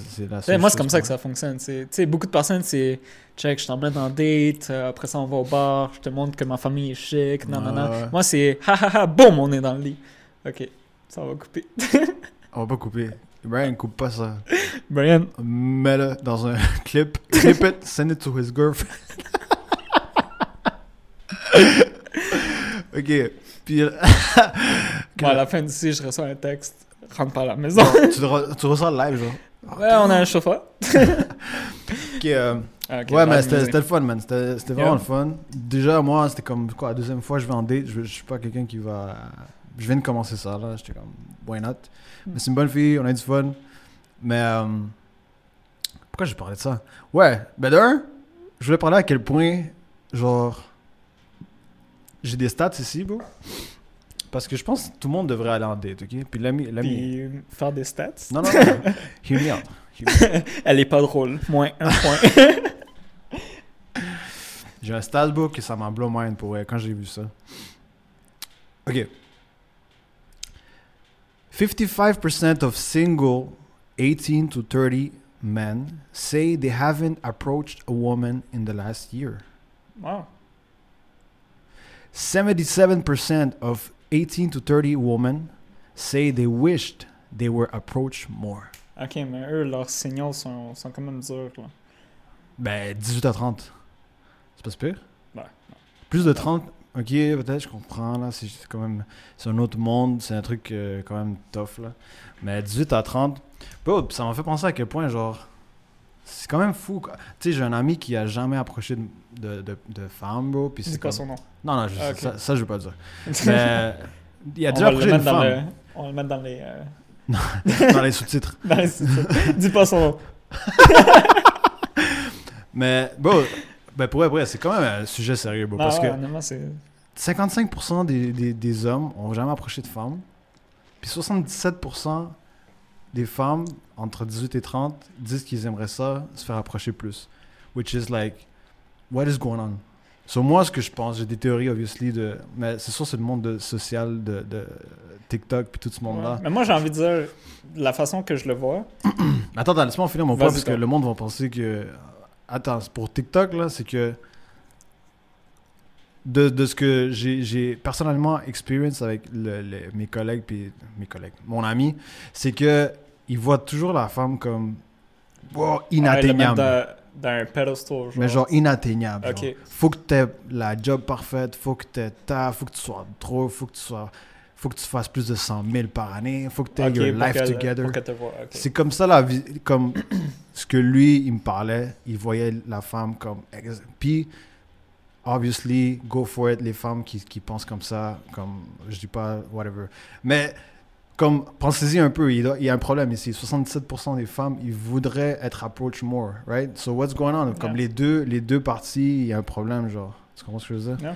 c'est- la seule moi, c'est comme ça que ça fonctionne. Tu sais, beaucoup de personnes, c'est check, je t'emmène en date, euh, après ça, on va au bar, je te montre que ma famille est chic, non, non, non. Moi, c'est ha ha ha, boum, on est dans le lit. Ok, ça va couper. On va pas couper. Brian, coupe pas ça. Brian, Mets-le dans un clip. Clip it, send it to his girlfriend. ok. Puis. moi, à la fin d'ici, je reçois un texte, rentre pas à la maison. tu, re- tu reçois le live, genre. ouais, on a un chauffeur. Ok, euh, Ah, ouais, mais c'était le fun, man. C'était c'était vraiment Yeah. le fun. Déjà, moi, c'était comme quoi, la deuxième fois, je vais en date. Je, je suis pas quelqu'un qui va. Je viens de commencer ça, là. J'étais comme, why not? Hmm. Mais c'est une bonne fille, on a du fun. Mais euh, pourquoi j'ai parlé de ça? Ouais, ben d'un, je voulais parler à quel point, genre, j'ai des stats ici, bro. Parce que je pense que tout le monde devrait aller en date, ok? Puis l'ami. l'ami... Puis faire des stats? Non, non, non. Hear me out. Elle est pas drôle. Moins un point. J'ai un stat book et ça m'a blow mind pour vrai, quand j'ai vu ça. Ok. 55% of single 18 to 30 men say they haven't approached a woman in the last year. wow. 77% of 18 to 30 women say they wished they were approached more. Ok, mais eux, leurs signaux sont, sont quand même durs, là. Ben, 18 à 30. C'est pas super? Ouais. Plus de 30, ok, peut-être, je comprends, là. C'est quand même. C'est un autre monde, c'est un truc euh, quand même tough, là. Mais 18 à 30, bro, ça m'a fait penser à quel point, genre. C'est quand même fou, quoi. Tu sais, j'ai un ami qui a jamais approché de, de, de, de femme, bro. Puis C'est quoi comme- son nom? Non, non, je- Ah, ça, ça, je veux pas dire. Mais. Il a déjà approché une femme. le, on va le mettre dans les. euh, dans les sous-titres. dans les sous-titres. Dis pas son nom. Mais, bon, ben pour vrai, pour vrai, c'est quand même un sujet sérieux, bro. Non, parce ouais, que. 55% des, des, des hommes ont jamais approché de femmes. Puis 77% des femmes entre 18 et 30 disent qu'ils aimeraient ça, se faire approcher plus. Which is like, what is going on? So moi, ce que je pense, j'ai des théories, obviously, de... mais c'est sûr, c'est le monde de- social de, de TikTok puis tout ce monde-là. Ouais. Mais moi, j'ai envie de dire, la façon que je le vois, Attends, attends, laisse-moi finir mon point parce que le monde va penser que. Attends, pour TikTok, là, c'est que. De, de ce que j'ai personnellement expérience avec le- le- mes collègues, puis mes collègues, mon ami, c'est que ils voient toujours la femme comme. Wow, le inatteignable. mettre dans, dans un pedestal. Genre. mais genre inatteignable. Ok. genre. Faut que tu aies la job parfaite, faut que tu ta, faut que tu sois trop, faut que tu sois. Faut que tu fasses plus de 100 000 par année, faut que tu aies Ok, your life together. C'est comme ça la vie, comme ce que lui il me parlait, il voyait la femme comme puis obviously go for it les femmes qui, qui pensent comme ça comme je dis pas whatever. Mais comme pensez-y un peu, il, doit- il y a un problème ici. 77% des femmes, ils voudraient être approached more, right? So what's going on? Comme Yeah. les deux les deux parties, il y a un problème genre. Tu comprends ce que je veux dire? Yeah.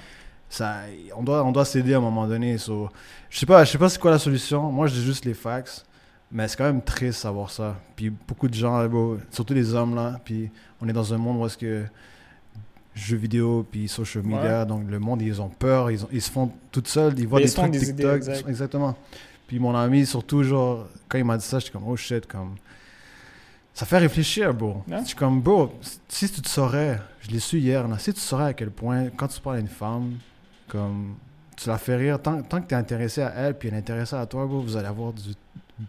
Ça, on doit, on doit s'aider à un moment donné. So, je sais pas, je sais pas c'est quoi la solution. Moi, je dis juste les facts. Mais c'est quand même triste de savoir ça. Puis beaucoup de gens, surtout les hommes là, puis on est dans un monde où est-ce que jeux vidéo puis social media, donc le monde ils ont peur, ils, ont- ils se font tout seuls, ils voient Ils des trucs des idées, TikTok, exact. exactement. Puis mon ami surtout genre quand il m'a dit ça, j'étais comme oh shit comme ça fait réfléchir, bro. Ouais. Je suis comme bro, si tu te saurais, je l'ai su hier là, si tu saurais à quel point quand tu parles à une femme comme tu la fais rire tant, tant que tu es intéressé à elle puis elle est intéressée à toi, bro, vous allez avoir du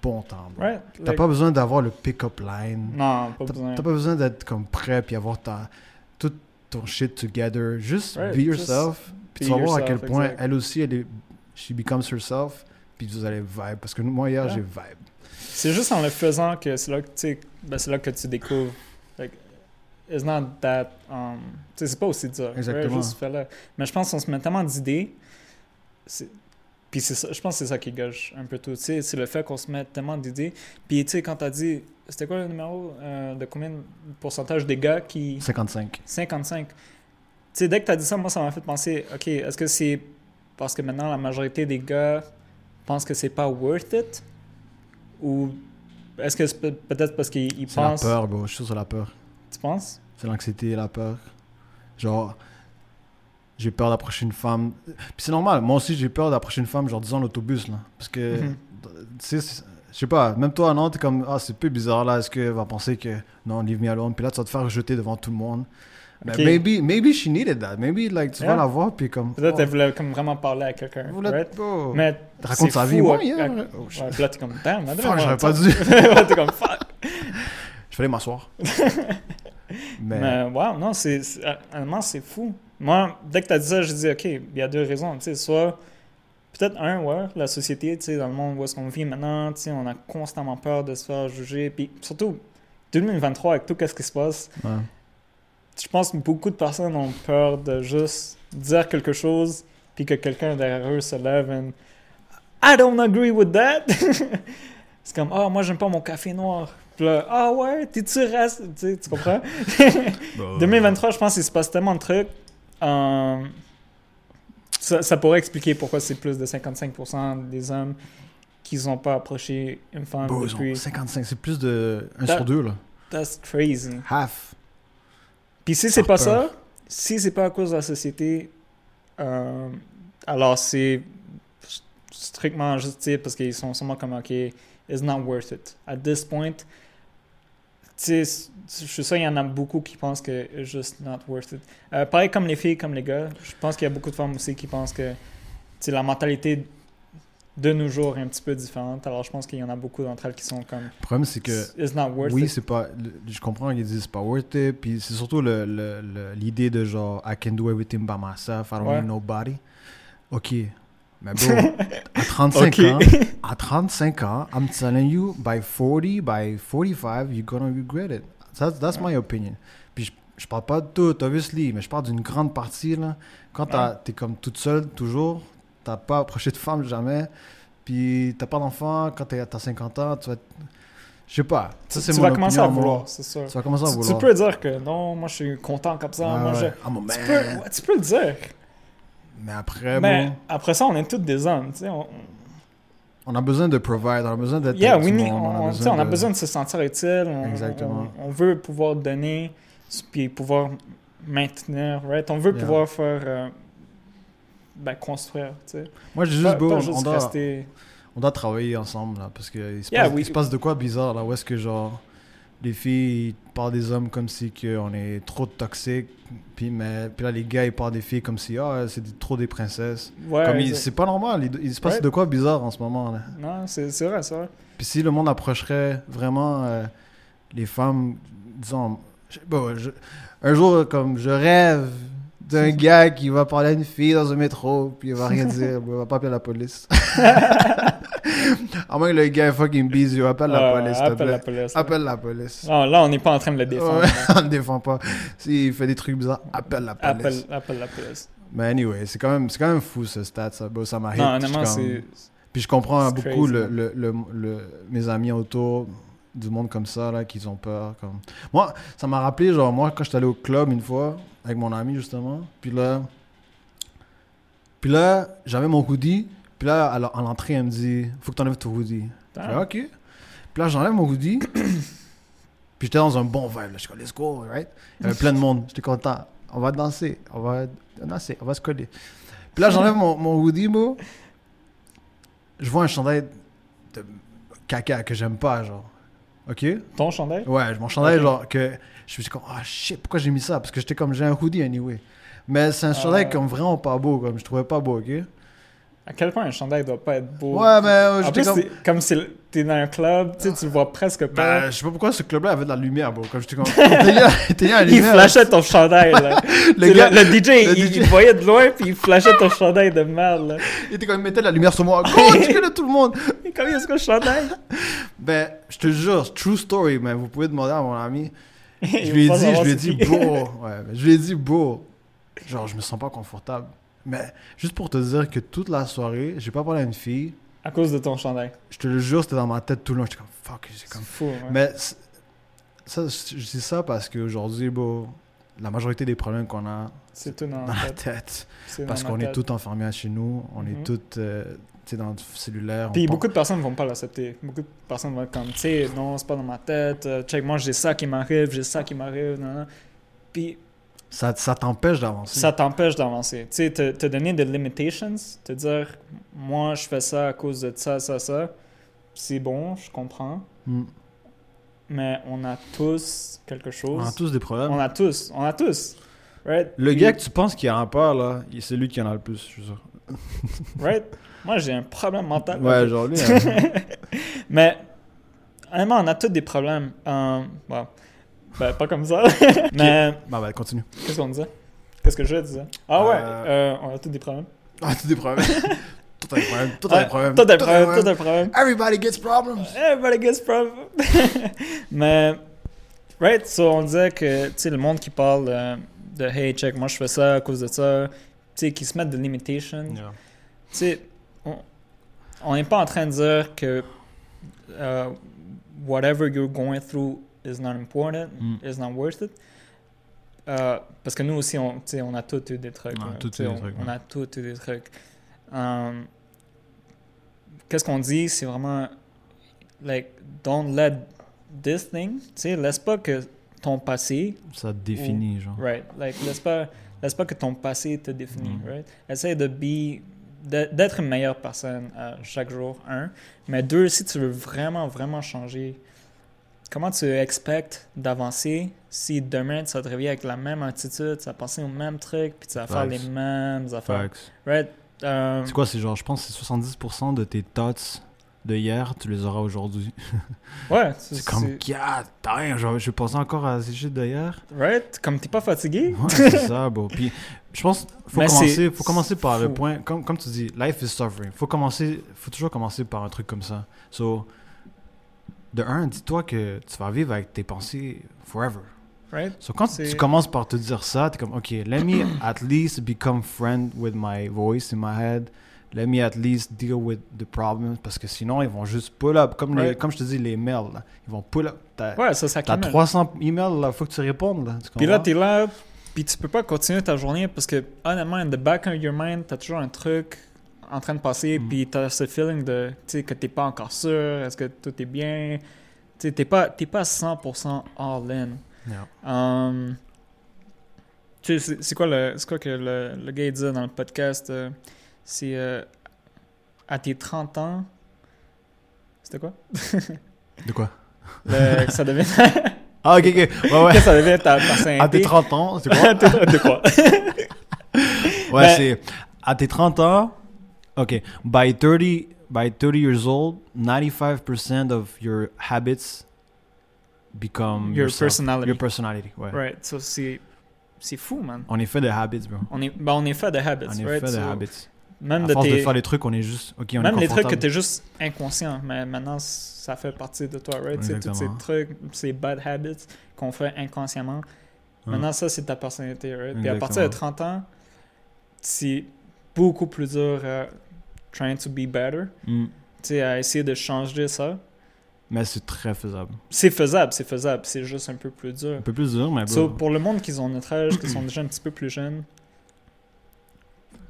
bon temps. bro. Ouais, T'as like- pas besoin d'avoir le pick-up line. Non, pas besoin. t'as pas besoin d'être comme prêt puis avoir ta, ton shit together. Juste Right, be just yourself. Puis tu vas voir à quel point exact. elle aussi, elle est, she becomes herself. Puis vous allez vibe. Parce que moi, hier, j'ai vibe. C'est juste en le faisant que c'est là que tu ben, là que tu découvres. Like, it's not that. Um, c'est pas aussi dur. Exactement. juste. Mais je pense qu'on se met tellement d'idées. Puis c'est ça, je pense que c'est ça qui gâche un peu tout. C'est le fait qu'on se met tellement d'idées. Puis tu sais, quand t'as dit. C'était quoi le numéro euh, de combien de pourcentage des gars qui. 55. 55. Tu sais, dès que tu as dit ça, moi, ça m'a fait penser, OK, est-ce que c'est parce que maintenant la majorité des gars pensent que c'est pas worth it? Ou est-ce que c'est peut- peut-être parce qu'ils ils C'est la pensent. peur, bro. Je suis c'est la peur. Tu penses? C'est l'anxiété et la peur. Genre, j'ai peur d'approcher une femme. Puis c'est normal. Moi aussi, j'ai peur d'approcher une femme, genre, disons, l'autobus, là. Parce que, Mhm. tu sais, je sais pas, même toi, non, t'es comme, ah, c'est peu bizarre, là. Est-ce qu'elle va penser que, non, leave me alone. Puis là, tu vas te faire rejeter devant tout le monde. Mais Ok. maybe, maybe she needed that. Maybe, like, tu vas la voir, puis comme. Peut-être oh, qu'elle voulait comme vraiment parler à quelqu'un. right? pas. Mais raconte sa vie. Moi, ouais, hier. ouais. Oh. Ouais, puis là, t'es comme, damn, Fuck, j'aurais pas dû. t'es comme, fuck. Je fallait m'asseoir. Mais, Mais wow, non, c'est c'est- honnêtement, c'est fou. Moi, dès que tu as dit ça, je dis OK, il y a deux raisons, sais, soit peut-être un ouais, la société, dans le monde où est-ce qu'on vit maintenant, on a constamment peur de se faire juger puis surtout 2023 avec tout ce qui se passe, ouais. je pense que beaucoup de personnes ont peur de juste dire quelque chose puis que quelqu'un derrière eux se lève et I don't agree with that. C'est comme, ah, moi, j'aime pas mon café noir. Puis là, ah ouais, t'es-tu raciste? Tu, sais, tu comprends? Bah, 2023, je pense qu'il se passe tellement de trucs. Euh, ça, ça pourrait expliquer pourquoi c'est plus de 55% des hommes qui n'ont pas approché une femme ont depuis. 55, c'est plus de 1 That- sur 2, là. That's crazy. Half. Puis si c'est pas peur. ça, si c'est pas à cause de la société, euh, alors c'est strictement juste parce qu'ils sont sûrement comme ok, it's not worth it. At this point, tu sais, je suis sûr qu'il y en a beaucoup qui pensent que it's just not worth it. Euh, pareil comme les filles, comme les gars, je pense qu'il y a beaucoup de femmes aussi qui pensent que la mentalité de nos jours est un petit peu différente. Alors je pense qu'il y en a beaucoup d'entre elles qui sont comme Le problème, c'est que it's not worth oui, it. c'est pas. le- Je comprends qu'ils disent c'est pas worth it. Puis c'est surtout le- le- le- l'idée de genre, I can do everything by myself, I don't Ouais. need nobody. Ok. Mais bon, à 35 Ok. ans, à 35 ans, I'm telling you, by 40, by 45, you're gonna regret it. That's, that's my opinion. Puis je, je parle pas de tout, obviously, mais je parle d'une grande partie, là. Quand t'es comme toute seule, toujours, t'as pas approché de femme jamais, puis t'as pas d'enfant, quand t'as 50 ans, tu vas... être- Je sais pas. Ça, tu mon vas commencer à vouloir, c'est sûr. Tu vas commencer à Tu, tu vouloir. peux dire que non, moi je suis content comme ça. Ouais, moi, ouais. I'm a man. tu, peux, tu peux le dire. Mais après, Mais bon, après ça, on est tous des hommes. tu sais, On, on a besoin de provide, on a besoin d'être yeah, on, a besoin de se sentir utile. On, Exactement. On, veut pouvoir donner, puis pouvoir maintenir, right? On veut Yeah. pouvoir faire. euh, ben, construire, tu sais. Moi, j'ai juste beau, on doit, rester. on doit travailler ensemble, là, parce qu'il se, Yeah, passe- we- il se passe de quoi bizarre, là, où est-ce que, genre, les filles parlent des hommes comme si que on est trop toxiques, puis, mais, puis là, les gars, ils parlent des filles comme si, ah, c'est trop des princesses. Ouais, c'est pas normal, il, il se passe de quoi bizarre en ce moment, là. Non, c'est vrai, c'est vrai. Puis si le monde approcherait vraiment euh, les femmes, disons, je je- un jour, comme je rêve d'un gars qui va parler à une fille dans un métro, puis il va rien dire, il va pas appeler la police. à moins que le gars fucking busy, appelle la police, s'il te appelle la police. Appelle la police. Non, là, on n'est pas en train de le défendre. On ne défend pas. S'il fait des trucs bizarres, appelle la police. appelle, appelle la police. Mais anyway, c'est quand même, c'est quand même fou ce stat, ça, bro, ça m'a hit. Non, honnêtement, c'est. puis je comprends beaucoup le, le, le, le- mes amis autour du monde comme ça, là, qui ont peur. Comme... Moi, ça m'a rappelé, genre, moi, quand j'étais allé au club une fois, avec mon ami, justement, puis là, puis là, j'avais mon hoodie, puis là, à l'en- à l'entrée, elle me dit, faut que t'enlèves ton hoodie. Je fais, Ah. ok. Puis là, j'enlève mon hoodie, puis j'étais dans un bon vibe, là, je suis comme, let's go, right? Il y avait plein de monde, j'étais content. On va danser, on va danser, on va se coller. Puis là, j'enlève mon, mon hoodie, moi. Je vois un chandail de caca que j'aime pas, genre. Ok? Ton chandail? Ouais, mon chandail, genre, que je me suis comme, ah shit, pourquoi j'ai mis ça? Parce que j'étais comme, j'ai un hoodie anyway. Mais c'est un Ah. chandail comme vraiment pas beau, comme je trouvais pas beau, ok? À quel point un chandail doit pas être beau? Ouais, mais euh, En plus, comme. c'est- comme si t'es dans un club, tu sais, tu le vois presque pas. Ben, je sais pas pourquoi ce club-là avait de la lumière, bro. Comme. Éteignez éteignez la il flashait ton chandail, là. Le le, gars, le DJ, le il, DJ. il voyait de loin, puis il flashait ton chandail de merde, là. il était comme, il mettait de la lumière sur moi. Gros, tu connais tout le monde. Et comment est-ce que le chandail? Ben, je te jure, true story, mais vous pouvez demander à mon ami. Je lui ai dit, je lui ai dit, bro. Ouais, mais je lui ai dit, bro. Genre, je me sens pas confortable. Mais juste pour te dire que toute la soirée, j'ai pas parlé à une fille. À cause de ton chandail. Je te le jure, c'était dans ma tête tout le long. J'étais comme, fuck. J'étais C'est comme... fou, ouais. Mais ça, je dis ça parce qu'aujourd'hui, bro, la majorité des problèmes qu'on a C'est tout dans dans la tête. parce qu'on est tous enfermés chez nous, on Mhm. est tous euh, tu sais, dans le cellulaire. Puis pense- beaucoup de personnes vont pas l'accepter. Beaucoup de personnes vont être comme, tu sais, non, c'est pas dans ma tête. euh, check, moi, j'ai ça qui m'arrive, j'ai ça qui m'arrive. Puis Ça, t'empêche d'avancer. ça t'empêche d'avancer. Tu sais, te, te donner des limitations, te dire, moi, je fais ça à cause de ça, ça, ça. C'est bon, je comprends. Mm. Mais on a tous quelque chose. On a tous des problèmes. On a tous. On a tous. Right? Le Puis- gars que tu penses qui a peur, là, c'est lui qui en a le plus, je suis sûr. Right? Moi, j'ai un problème mental. Ouais, genre lui. hein. Mais, honnêtement, on a tous des problèmes. Euh, bon, ben, pas comme ça. Mais, bah, bah, continue. qu'est-ce qu'on disait? Qu'est-ce que je disais? Ah ouais, Euh, euh, on a tous des problèmes. Ah, tous des problèmes. tout a des problèmes. Tout a Ouais, des problèmes. Tout a des tout a a des problèmes. Everybody gets problems. Everybody gets problem. Mais, right, so on disait que, tu sais, le monde qui parle euh, de hey, check, moi je fais ça à cause de ça, tu sais, qui se mettent de limitations. Tu sais, on- on n'est pas en train de dire que uh, whatever you're going through is not important, Mm. is not worth it. Euh, parce que nous aussi, on, on a tous eu des trucs. On a là. tous eu des on, trucs, on ouais. a tous eu des trucs. Um, Qu'est-ce qu'on dit? C'est vraiment, like, don't let this thing, tu sais, laisse pas que ton passé Ça te définit, genre. Right. Like, laisse pas, laisse pas que ton passé te définisse, Mm. right? Essaye de be, de- d'être une meilleure personne à chaque jour, un. Mais deux, si tu veux vraiment, vraiment changer, comment tu expectes d'avancer si demain tu vas te réveiller avec la même attitude, tu vas penser au même truc, puis tu vas faire les mêmes affaires, right? Euh, C'est quoi, c'est genre, je pense que c'est 70% de tes thoughts de hier, tu les auras aujourd'hui. ouais, C'est comme, God damn, genre, je pensais encore à ces shit d'hier. Right? Comme t'es pas fatigué? Ouais, c'est ça, bro. Puis, je pense faut Mais commencer, faut commencer par le point, comme, comme tu dis, life is suffering. Faut commencer, faut toujours commencer par un truc comme ça. So, de un, dis-toi que tu vas vivre avec tes pensées forever. Right? So, quand tu commences par te dire ça, t'es comme, ok, let me at least become friend with my voice in my head. Let me at least deal with the problems. Parce que sinon, ils vont juste pull up. Comme, les, comme je te dis, les mails, là. Ils vont pull up. T'as Ouais, ça, ça t'as accumule. 300 emails, là. Faut que tu répondes, là. Tu Puis là, t'es là, puis tu peux pas continuer ta journée parce que, honnêtement, in the back of your mind, t'as toujours un truc en train de passer, Mm. puis t'as ce feeling de, tu sais, que t'es pas encore sûr, est-ce que tout est bien? Tu sais, t'es pas, t'es pas 100% all in. Yeah. Um, tu sais, c'est- quoi, le, quoi que le, le gars disait dans le podcast? euh, c'est euh, à tes 30 ans. C'était quoi? De quoi? Le- que ça devient, Ah, ok, ok. Ouais, ouais. que ça devient ta personnalité. À tes 30 ans, c'est quoi? de quoi? Ouais, Ben- c'est à tes 30 ans. Ok, by 30, by 30 years old, 95% of your habits become Your yourself. personality. Your personality, ouais. Right, so c'est c'est fou, man. On est fait de habits, bro. On est ben, on est fait de habits, On est right? fait de So, habits. Même À de force de faire des trucs, on est juste. Ok, on même est les trucs que t'es juste inconscient, mais maintenant ça fait partie de toi, right? C'est tous ces trucs, ces bad habits qu'on fait inconsciemment. Maintenant ça c'est ta personnalité, right? Puis à partir de Exactement. 30 ans, c'est beaucoup plus dur à trying to be better, Mm. tu sais à essayer de changer ça. Mais c'est très faisable. C'est faisable, c'est faisable, c'est juste un peu plus dur. Un peu plus dur, mais. So, pour le monde qui ont notre âge, qui sont déjà un petit peu plus jeunes,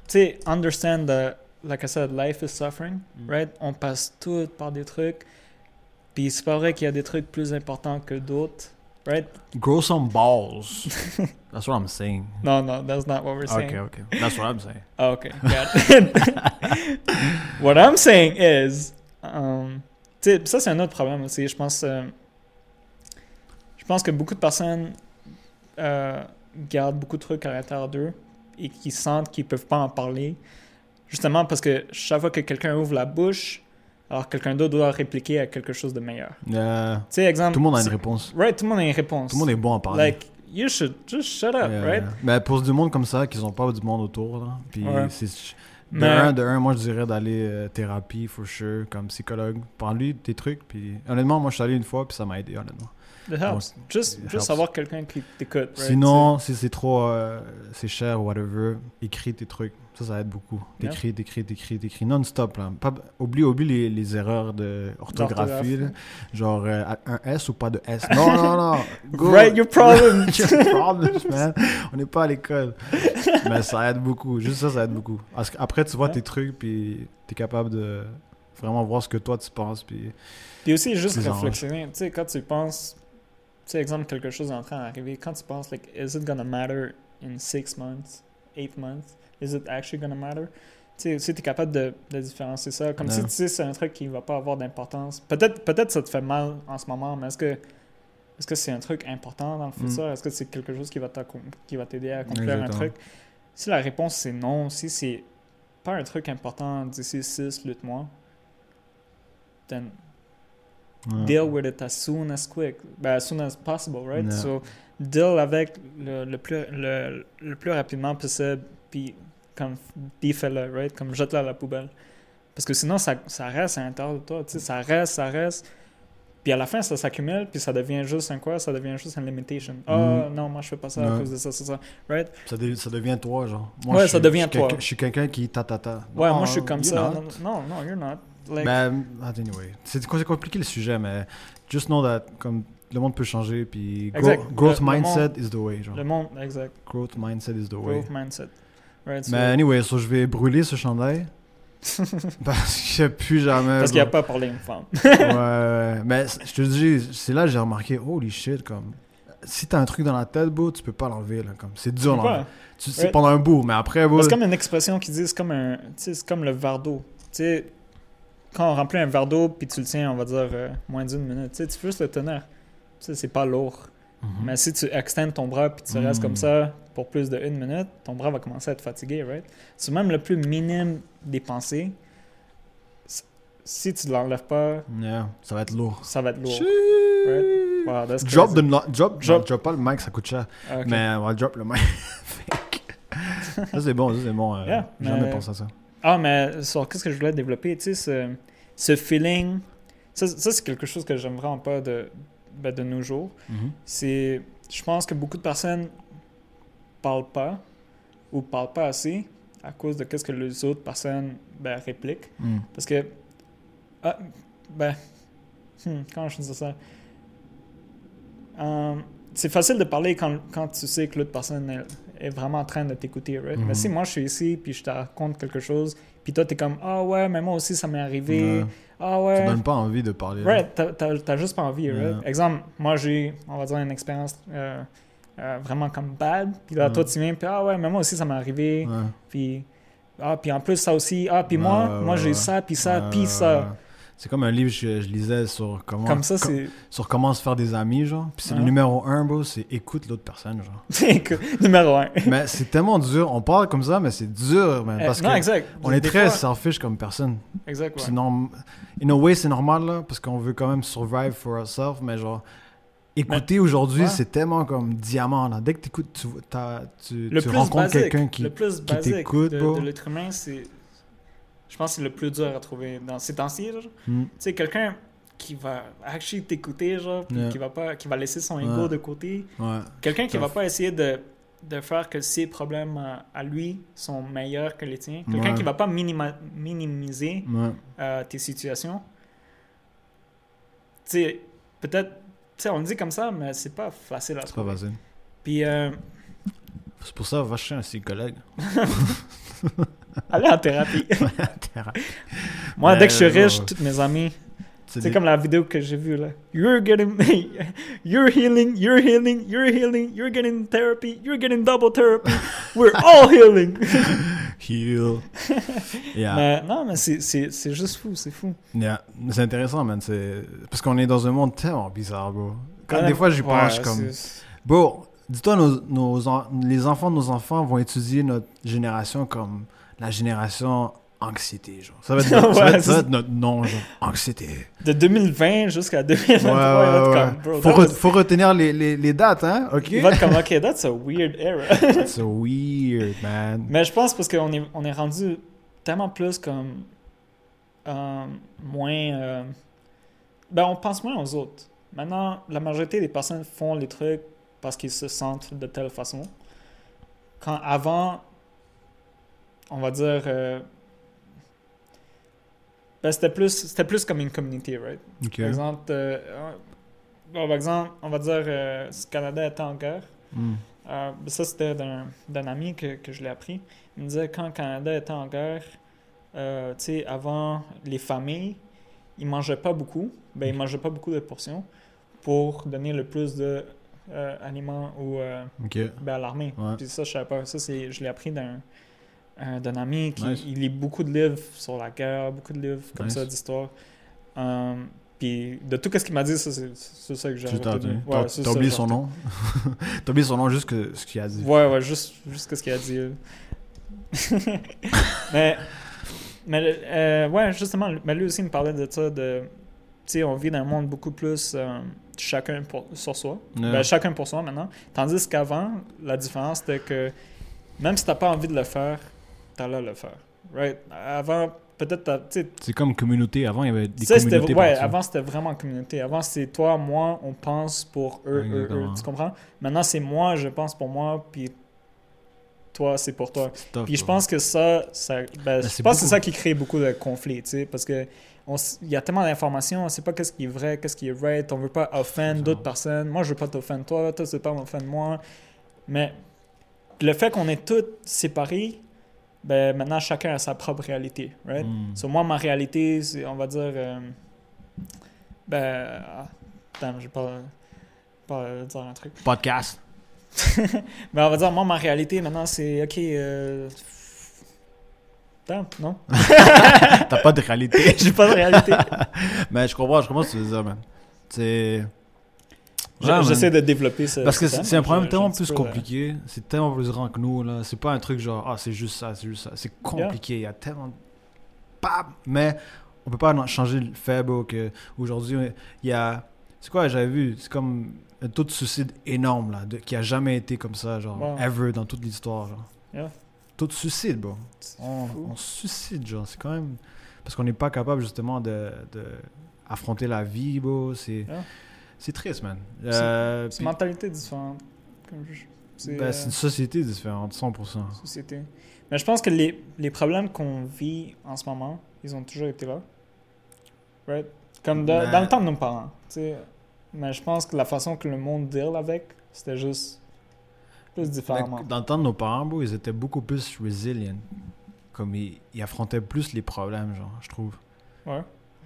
tu sais, understand that, like I said, life is suffering, Mm. right? On passe tout par des trucs, puis c'est pas vrai qu'il y a des trucs plus importants que d'autres, right? Grow some balls. That's what I'm saying. No, no, that's not what we're saying. Okay, okay. That's what I'm saying. Okay, got it. what I'm saying is, um, tu sais, ça c'est un autre problème aussi. Je pense, euh, je pense que beaucoup de personnes euh, gardent beaucoup de trucs à l'intérieur d'eux et qui sentent qu'ils peuvent pas en parler, justement parce que chaque fois que quelqu'un ouvre la bouche, alors quelqu'un d'autre doit répliquer à quelque chose de meilleur. Euh, Tu sais, exemple. tout le monde a une réponse. Right, tout le monde a une réponse. Tout le monde est bon à parler. Like, you should just shut up, Yeah, right? yeah. Mais pour du monde comme ça, qui n'ont pas du monde autour, là, puis Ouais. c'est... De, Mais- un, de un, moi je dirais d'aller euh, thérapie, for sure, comme psychologue. Parle-lui de tes trucs, puis honnêtement, moi je suis allé une fois, puis ça m'a aidé, honnêtement. It helps. Just, It just helps. avoir quelqu'un qui t'écoute, right? Sinon, si c'est trop... euh, c'est cher ou whatever, écris tes trucs. Ça, ça aide beaucoup. T'écris, t'écris, t'écris, t'écris non-stop, là. Pas, oublie, oublie les, les erreurs d'orthographie. Genre, euh, un S ou pas de S. Non, non, non. Go. Write your problem. Your problems, man. On n'est pas à l'école. Mais ça aide beaucoup. Juste ça, ça aide beaucoup. Parce qu'après, tu vois Ouais. tes trucs, puis tu es capable de vraiment voir ce que toi tu penses. Puis... Puis aussi, juste Tes réflexionner. Tu sais, quand tu penses, tu sais, exemple, quelque chose est en train d'arriver, quand tu penses, like, is it gonna matter in six months, eight months? Is it actually gonna matter? Tu sais, tu es capable de, de différencier ça. Comme si tu sais, c'est un truc qui va pas avoir d'importance. Peut-être peut ça te fait mal en ce moment, mais est-ce que est-ce que c'est un truc important dans le Mm. futur? Est-ce que c'est quelque chose qui va t'aider à accomplir un truc? Si la réponse c'est non, si c'est pas un truc important d'ici 6, 8 mois, then Ouais. deal with it as soon as quick, ben, as soon as possible, right? So, deal avec le, le plus, le, le plus rapidement possible, puis comme défais-le, right? Comme jette-le à la poubelle. Parce que sinon, ça, ça reste à l'intérieur de toi, tu sais, ça reste, ça reste. Puis à la fin, ça s'accumule, puis ça devient juste un quoi? Ça devient juste une limitation. Ah, Mm. non, moi, je fais pas ça à Ouais. cause de ça, c'est ça, right? Ça, ça devient toi, genre. Ouais, je ça devient je toi. Je suis quelqu'un qui ta ta ta. Ouais, moi, je suis comme ça. not. Non, non, you're not. Like, Ben, anyway. C'est c'est compliqué le sujet, mais just know that, comme, le monde peut changer, puis Exact. growth Le- le mindset is the way, genre. le monde, exact. Growth mindset is the way. Growth mindset. Right, Mais anyway, so je vais brûler ce chandail. parce que plus jamais. Parce qu'il n'y a pas parlé une femme. ouais. Mais je te dis, c'est là que j'ai remarqué, holy shit, comme. Si t'as un truc dans la tête, bro, tu peux pas l'enlever, là. Comme, c'est dur, l'enlever. Tu- C'est Ouais. pendant un bout, mais après, bro. C'est comme une expression qui dit c'est comme un, c'est comme le verre d'eau. Tu sais, quand on remplit un verre d'eau puis tu le tiens, on va dire euh, moins d'une minute. Tu fais juste le tenir. Tu sais, c'est pas lourd. Mhm. Mais si tu extends ton bras puis tu restes Mm. comme ça pour plus de une minute, ton bras va commencer à être fatigué, right? C'est même le plus minime des pensées. Si tu l'enlèves pas, Yeah, ça va être lourd. ça va être lourd. Wow, that's Drop, the drop, Drop. drop. pas le mic, ça coûte cher. Ah. Mais on va drop le mic. Ça c'est bon, ça c'est bon. Euh, Yeah, jamais mais- pensé à ça. Ah, mais sur qu'est-ce que je voulais développer, tu sais, ce, ce feeling, ça, ça, c'est quelque chose que j'aime vraiment pas de, ben, de nos jours. Mhm. C'est, je pense que beaucoup de personnes parlent pas ou parlent pas assez à cause de qu'est-ce que les autres personnes ben, répliquent. Mm. Parce que, ah, ben, hmm, comment je dis ça? Euh, c'est facile de parler quand, quand tu sais que l'autre personne est, est vraiment en train de t'écouter, right? Mhm. Mais si moi je suis ici puis je te raconte quelque chose, puis toi t'es comme ah ouais, mais moi aussi ça m'est arrivé. Ah Ça ouais, donne pas envie de parler. right, t'as- juste pas envie, right? Ouais. Exemple, moi j'ai, on va dire une expérience euh, euh, vraiment comme bad, puis là Ouais. toi tu viens puis ah ouais, mais moi aussi ça m'est arrivé, Ouais. puis ah puis en plus ça aussi, ah puis Ouais, moi, ouais, moi j'ai ouais. ça puis ça Ouais, puis ouais, ça. C'est comme un livre que je lisais sur comment, Comme ça, sur comment se faire des amis, genre. Puis c'est le numéro un, bro, c'est écoute l'autre personne, genre. Écoute, numéro un. mais c'est tellement dur. On parle comme ça, mais c'est dur, man. Euh, Parce non, que exact. on est très fois- selfish comme personne. Exact, ouais. c'est norm- In a way, c'est normal, là, parce qu'on veut quand même survive for ourselves, mais genre, écouter aujourd'hui, ouais. c'est tellement comme diamant, là. Dès que tu, tu, Le tu rencontres quelqu'un qui... le plus qui basique t'écoute, de, bro. de l'être humain, c'est. Je pense que c'est le plus dur à trouver dans ces temps-ci. genre. Tu Hmm. sais, quelqu'un qui va actually t'écouter, genre, Yeah. qui va pas, qui va laisser son ego Ouais. de côté. Ouais. Quelqu'un qui va pas essayer de, de faire que ses problèmes à, à lui sont meilleurs que les tiens. Quelqu'un Ouais. qui va pas minima- minimiser euh, tes situations. Tu sais, peut-être, tu sais, on le dit comme ça, mais c'est pas facile à C'est pas facile. Puis, euh, C'est pour ça, va chez un psychologue. aller en thérapie. Thérapie. Moi, Mais, dès que je suis ouais, riche, tous mes amis, C'est comme la vidéo que j'ai vue là. You're getting, you're healing, you're healing, you're healing, you're getting therapy, you're getting double therapy. We're all healing. Heal. Yeah. Mais non, mais c'est- juste fou, c'est fou. Yeah. C'est intéressant, man. Parce qu'on est dans un monde tellement bizarre, bro. Quand Ouais. des fois, j'y pense, comme... Bro, dis-toi, nos, nos les enfants de nos enfants vont étudier notre génération comme la génération anxiété, genre. Ça va être, notre, ça va être- ça va c'est- être notre nom, genre. Anxiété. De 2020 jusqu'à 2023, Ouais, il va être ouais, ouais. comme, bro, Faut, that re- was- faut retenir les, les, les dates, hein, ok? il va être comme, ok, that's a weird era. It's so weird, man. Mais je pense parce qu'on est, on est rendu tellement plus comme euh, moins. euh, ben, on pense moins aux autres. Maintenant, la majorité des personnes font les trucs parce qu'ils se sentent de telle façon. Quand avant, on va dire. euh, ben, c'était plus, c'était plus comme une communauté, right? Ok. Par exemple, euh, bon, par exemple, on va dire euh, le Canada était en guerre. Hmm. Euh, ça, c'était d'un, d'un ami que, que je l'ai appris. Il me disait quand le Canada était en guerre, tu sais, avant, les familles, ils mangeaient pas beaucoup. Ben, ils mangeaient pas beaucoup de portions pour donner le plus de aliments Ok. ben, à l'armée. Ouais. Puis ça, je savais pas. Ça, c'est, je l'ai appris d'un, un- d'un ami qui Nice. il lit beaucoup de livres sur la guerre, beaucoup de livres comme Nice. ça d'histoire. Euh, puis de tout ce qu'il m'a dit, ça, c'est, ça que j'ai retenu. T'as- oublié son nom? T'as oublié son nom juste que ce qu'il a dit. Ouais, ouais, juste, juste ce qu'il a dit. mais, mais euh, ouais, justement, mais lui aussi il me parlait de ça, de, tu sais, on vit dans un monde beaucoup plus euh, chacun pour, sur soi. Ben, chacun pour soi maintenant. Tandis qu'avant, la différence c'était que même si t'as pas envie de le faire, t'allais le faire. Right? Avant, peut-être, C'est comme communauté. Avant, il y avait des ça, communautés ouais, partout. avant c'était vraiment communauté. Avant c'est toi, moi, on pense pour eux, eux, eux. Tu comprends? Maintenant c'est moi, je pense pour moi, puis toi, c'est pour toi. Tough, Puis je pense que ça, ça ben, je c'est pense que c'est ça qui crée beaucoup de conflits, tu sais, parce que il y a tellement d'informations, on sait pas qu'est-ce qui est vrai, qu'est-ce qui est right, on veut pas offend ça. d'autres personnes. Moi, je veux pas t'offendre toi, toi, tu veux pas m'offendre moi. Mais le fait qu'on est tous séparés, ben maintenant, chacun a sa propre réalité, right? Mm. So, moi, ma réalité, c'est, on va dire, euh, ben, ah, attends, je vais pas, pas dire un truc. Podcast. Mais on va dire, moi, ma réalité maintenant, c'est, ok, euh, attends, non? T'as pas de réalité. J'ai pas de réalité. mais je comprends, je comprends ce que tu veux dire, man. C'est. Ouais. J'essaie de développer ce. Parce que ce c'est un problème tellement plus compliqué. C'est tellement plus grand que nous, là. C'est pas un truc genre, ah, c'est juste ça, c'est juste ça. C'est compliqué. Il y a tellement. Bam! Mais on peut pas changer le fait, que aujourd'hui, il y a. C'est quoi, j'avais vu? C'est comme un taux de suicide énorme, là, de- qui a jamais été comme ça, genre, Wow. ever dans toute l'histoire. Yeah. Taux de suicide, bro. C'est On, suicide, genre. C'est quand même. Parce qu'on n'est pas capable, justement, de, de affronter la vie, bro. C'est. Yeah. C'est triste, man. Euh, C'est puis- une mentalité différente. C'est ben, euh, c'est une société différente, 100%. société. Mais je pense que les, les problèmes qu'on vit en ce moment, ils ont toujours été là. Right? Comme de- Ben- dans le temps de nos parents. tu sais. Mais je pense que la façon que le monde deal avec, c'était juste plus différemment. Dans le temps de nos parents, bro, ils étaient beaucoup plus resilient. Comme ils, ils affrontaient plus les problèmes, genre, je trouve. Ouais.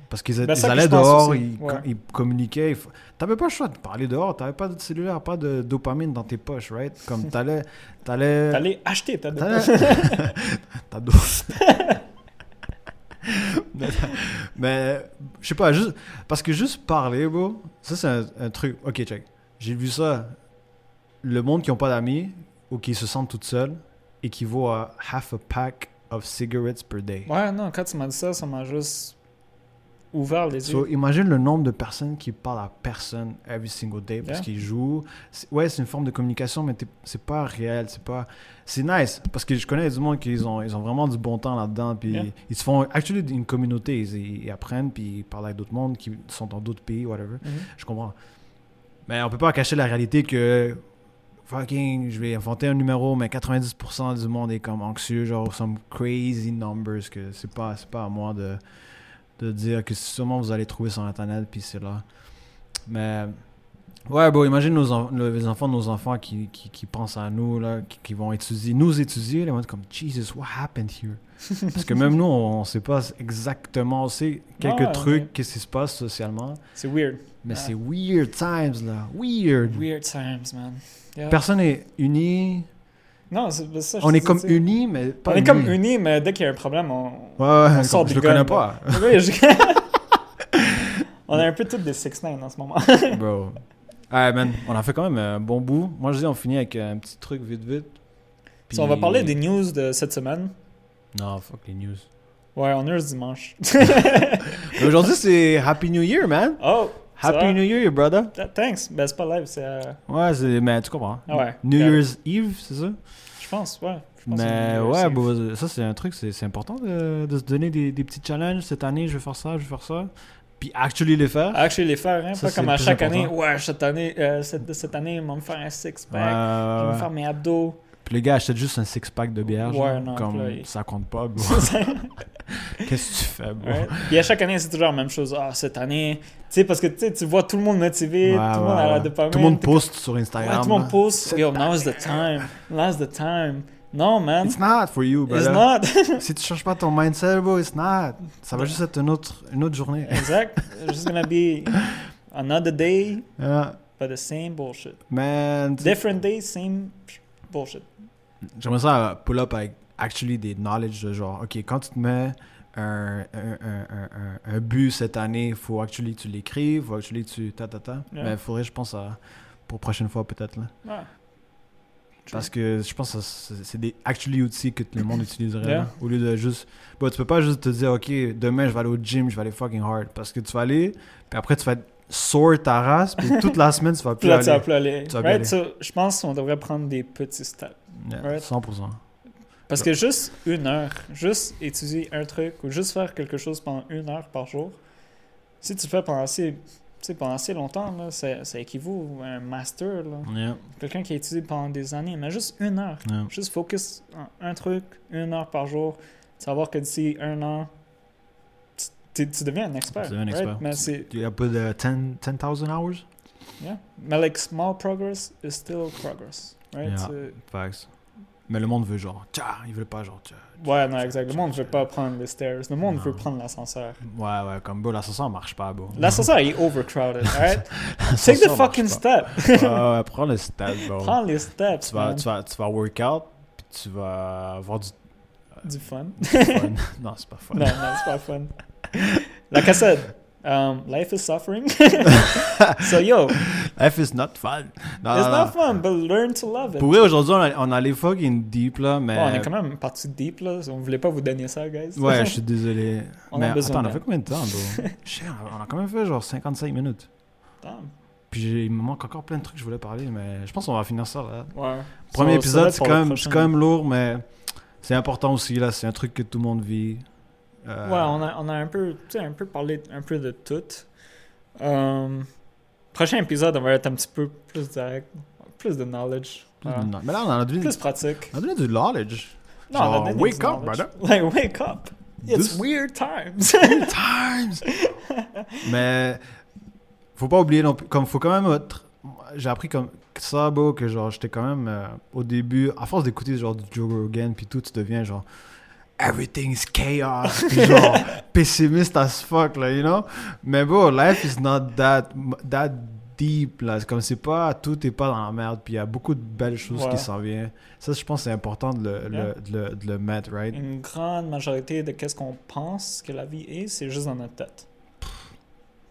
Parce qu'ils Ben, que allaient dehors, ils, ouais. ils communiquaient. f- T'avais pas le choix de parler dehors. T'avais pas de cellulaire, pas de dopamine dans tes poches, right? Comme t'allais. T'allais. T'allais acheter ta T'allais- T'as dos. mais, mais, je sais pas, juste. Parce que juste parler, bro, ça c'est un, un truc. Ok, check. J'ai vu ça. Le monde qui ont pas d'amis ou qui se sentent tout seuls équivaut à half a pack of cigarettes per day. Ouais, non, quand tu m'as dit ça, ça m'a juste ouvert les So, yeux. imagine le nombre de personnes qui parlent à personne every single day parce Yeah. qu'ils jouent. Ouais, c'est une forme de communication, mais c'est pas réel. C'est pas. C'est nice parce que je connais du monde qui ils ont, ils ont vraiment du bon temps là-dedans. Puis Yeah. ils se font. Actually, une communauté. Ils, ils apprennent, puis ils parlent avec d'autres mondes qui sont dans d'autres pays, whatever. Mhm. Je comprends. Mais on peut pas cacher la réalité que. Fucking, je vais inventer un numéro, mais 90% du monde est comme anxieux, genre some crazy numbers que c'est pas, pas à moi de, de dire que sûrement vous allez trouver sur internet puis c'est là. Mais ouais, bon, imagine nos en- les enfants de nos enfants qui, qui, qui pensent à nous là, qui, qui vont étudier, nous étudier, ils vont être comme Jesus, what happened here? Parce que même nous, on, on sait pas exactement, on sait quelques Ouais, trucs, qu'est-ce qui se passe socialement, C'est weird. mais Ouais. c'est weird times là, weird. Weird times, man. Yeah. Personne n'est uni. Non, c'est ça. je On est comme unis, mais pas On est comme unis, mais dès qu'il y a un problème, on. Sort je des le connais pas. Oui, je- on est un peu tous des 6 9 en ce moment. Bro. Ouais, man, on a fait quand même un bon bout. Moi, je dis, on finit avec un petit truc vite, vite. Puis- on va parler des news de cette semaine. Non, fuck les news. Ouais, on est ce dimanche. Aujourd'hui, c'est Happy New Year, man. Oh! Happy? New Year, brother. Th- Thanks. Ben, c'est pas live, c'est. euh, Ouais, c'est... Mais tu comprends. Ah ouais. New. Year's Eve, c'est ça? Je pense, ouais. Mais ouais, bon, ça, c'est un truc, c'est, c'est important de, de se donner des, des petits challenges. Cette année, je vais faire ça, je vais faire ça. Puis actually les faire. Actually, les faire, hein. Ça, pas c'est comme à chaque important. année. Ouais, cette année, euh, cette, cette année, on va me faire un six-pack. Ouais, vais me faire mes abdos. Puis le gars achète juste un six-pack de bière. Ouais, genre, non, comme puis là, il- ça compte pas, bro. Qu'est-ce que tu fais, bro? Ouais. Puis à chaque année, c'est toujours la même chose. Ah, cette année. Tu sais, parce que tu vois tout le monde motivé, Ouais, tout le monde a la dopamine. Tout le monde poste sur Instagram. Tout le monde poste. Yo, now's the time. Now's the time. Non, man. It's not for you, It's brother. not. si tu changes pas ton mindset, bro, it's not. Ça va juste être une autre, une autre journée. exact. It's just gonna be another day, Yeah. but the same bullshit. Man, Different day, same bullshit. J'aimerais ça pull up avec actually des knowledge de genre, ok, quand tu te mets un, un, un, un, but cette année, il faut actually que tu l'écrives, faut actually que tu ta ta ta. Yeah. Mais il faudrait, je pense, à, pour prochaine fois peut-être là. Ouais. Parce que je pense que c'est des actually outils que le monde utiliserait Yeah. là, au lieu de juste. Bon, tu peux pas juste te dire, ok, demain je vais aller au gym, je vais aller fucking hard. Parce que tu vas aller, puis après tu vas sore ta race, puis toute la semaine tu vas plus là, aller. tu vas plus aller. Tu vas plus Right? aller. So, je pense qu'on devrait prendre des petits steps. Yeah, Right. 100%. Parce que juste une heure, juste étudier un truc ou juste faire quelque chose pendant une heure par jour, si tu le fais pendant assez, pendant assez longtemps, là, ça, ça équivaut à un master. Yeah, Quelqu'un qui a étudié pendant des années, mais juste une heure. yeah. Juste focus en un truc, une heure par jour. Tu vas voir que d'ici un an, tu tu, tu deviens un expert. Tu deviens un right? expert. Mais c'est, Il y a pas de 10 10,000 hours? yeah. Mais like small progress is still progress, right? Yeah. Facts. Mais le monde veut genre, tcha, il veut pas genre, tcha. Ouais, non, exact. Le monde veut pas prendre les stairs. Le monde Non. veut prendre l'ascenseur. Ouais, ouais, comme bro, l'ascenseur marche pas, bro. L'ascenseur est overcrowded, alright? Take the fucking step. ouais, ouais, prends le step, bro. Prends les steps, tu, vas, man. tu, vas, tu vas workout, puis tu vas avoir du Du fun. fun. non, c'est pas fun. non, non, c'est pas fun. Like I said, um, life is suffering. so yo, Life is not fun. Non, it's non, not non. fun, but learn to love it. Pour vrai, aujourd'hui, on, a- on allait fucking deep, là, mais... Bon, on est quand même parti deep là. On voulait pas vous donner ça, guys. Ouais, je suis désolé. On a besoin attends, on a fait combien de temps, bro? Shit, on a quand même fait genre 55 minutes. Damn. Puis il me manque encore plein de trucs que je voulais parler, mais je pense qu'on va finir ça, là. Ouais. Premier Ça- épisode, c'est quand, même- quand même lourd, mais c'est important aussi, là. C'est un truc que tout le monde vit. Euh, Ouais, on a, on a un peu, un peu parlé un peu de tout. Um, prochain épisode, on va être un petit peu plus direct, plus de knowledge, plus euh, de- mais là, on a donné, plus pratique. on a donné du knowledge. Non, on a donné wake du up, knowledge. brother. Like, wake up. It's This- weird times. Times! mais faut pas oublier non plus, comme faut quand même être- j'ai appris comme ça, bro, que genre j'étais quand même euh, au début, à force d'écouter genre du Joe Rogan, puis tout, tu deviens genre everything's chaos, puis genre pessimiste as fuck, là, you know? Mais bon, life is not that, that deep, là. C'est comme c'est pas, tout est pas dans la merde, puis il y a beaucoup de belles choses qui s'en viennent. Ça, je pense c'est important de le, Yeah. le, de le, de le mettre, right? Une grande majorité de qu'est-ce qu'on pense que la vie est, c'est juste dans notre tête.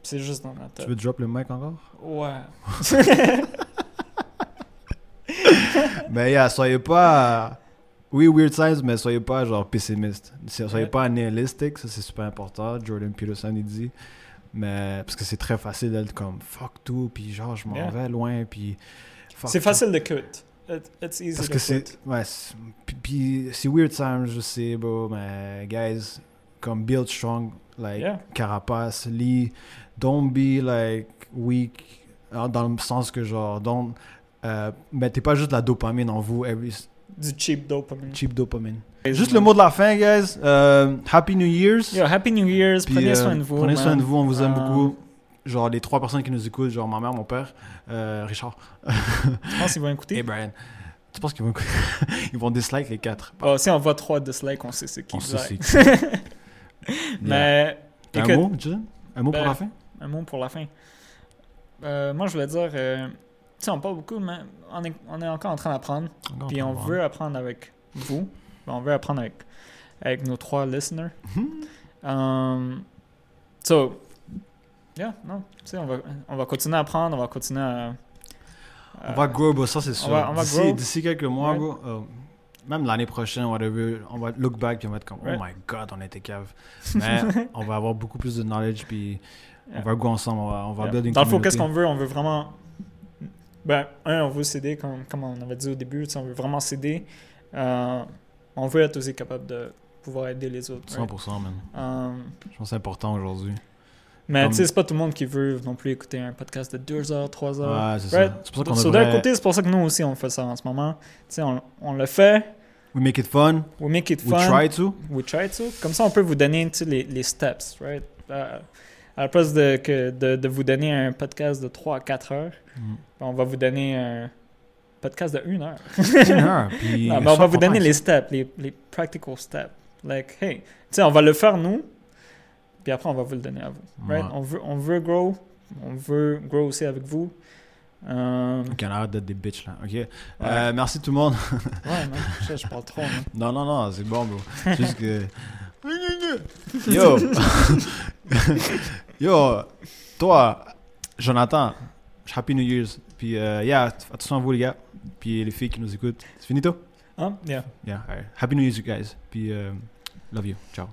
C'est juste dans notre Tu tête. veux drop le mic encore? Ouais. Mais yeah, soyez pas. Oui, weird science, mais soyez pas genre pessimiste. Soyez Ouais. pas nihilistique, ça c'est super important. Jordan Peterson il dit. Mais parce que c'est très facile d'être comme fuck tout, puis genre je m'en Yeah. vais loin, puis. C'est facile de cut. It- it's easy Parce to que c'est. Ouais, puis- c'est weird science, je sais, bro, mais guys, comme build strong, like Yeah. carapace, lit, don't be like weak, hein, dans le sens que genre, don't. Euh, mettez pas juste de la dopamine en vous, every, Du cheap dopamine. cheap dopamine. Juste le mot de la fin, guys. Euh, Happy New Year's. Yo, Happy New Year's. Puis, prenez euh, soin de vous. Prenez soin man. de vous, on vous aime Euh, beaucoup. Genre les trois personnes qui nous écoutent, genre ma mère, mon père, euh, Richard Je pense qu'ils vont écouter? et Brian. Tu penses qu'ils vont ils vont dislike les quatre Oh, si on voit trois dislikes, on sait c'est qui. On sait like. c'est qui. Mais écoute, un mot, Jason? Un mot Ben, pour la fin? un mot pour la fin. Euh, moi, je voulais dire, euh, tu sais, on parle beaucoup, mais on est, on est encore en train d'apprendre. Puis on veut apprendre avec vous. On veut apprendre avec, avec nos trois listeners. Um, so, yeah, non. Tu sais, on va, on va continuer à apprendre, on va continuer à. On va grow, bro, ça c'est sûr. va- on va D'ici- grow. D'ici quelques mois, bro, euh, même l'année prochaine, whatever, on va look back puis on va être comme, oh my god, on était cave. Mais on va avoir beaucoup plus de knowledge puis Yeah. on va go ensemble, on va, on va Yeah. build une Dans le fond, qu'est-ce qu'on veut? On veut vraiment. Ben, un, on veut s'aider, comme, comme on avait dit au début, on veut vraiment s'aider. Euh, on veut être aussi capable de pouvoir aider les autres. right? 100%, man. Um, Je pense que c'est important aujourd'hui. mais Comme- tu sais, c'est pas tout le monde qui veut non plus écouter un podcast de 2 heures, 3 heures. Ouais, c'est Right? ça. C'est pour ça qu'on d'un devrait... côté, c'est pour ça que nous aussi on fait ça en ce moment. Tu sais, on, on le fait, We make it fun. we make it We fun, try to. we try to. Comme ça, on peut vous donner les, les steps, right? Euh, à la place de, que, de, de vous donner un podcast de 3 à 4 heures, Mm. on va vous donner un podcast de 1 heure. Une heure, puis Non, on va vous donner 100%, les steps, les, les practical steps. Like, hey, tu sais, on va le faire nous, puis après, on va vous le donner à vous. Right? Ouais. On, veut, on veut grow, on veut grow aussi avec vous. Euh, Ok, on arrête d'être des bitches là. Ok. Euh, merci tout le monde. ouais, non, je, je parle trop. Non, non, non, c'est bon, bro. Juste que. Yo! Yo! Toi, Jonathan, Happy New Year's. Puis, euh, yeah, attention à vous, les gars. Puis, les filles qui nous écoutent. C'est finito? Hein? Yeah. Yeah, alright. Happy New Year's, you guys. Puis, euh, love you. Ciao.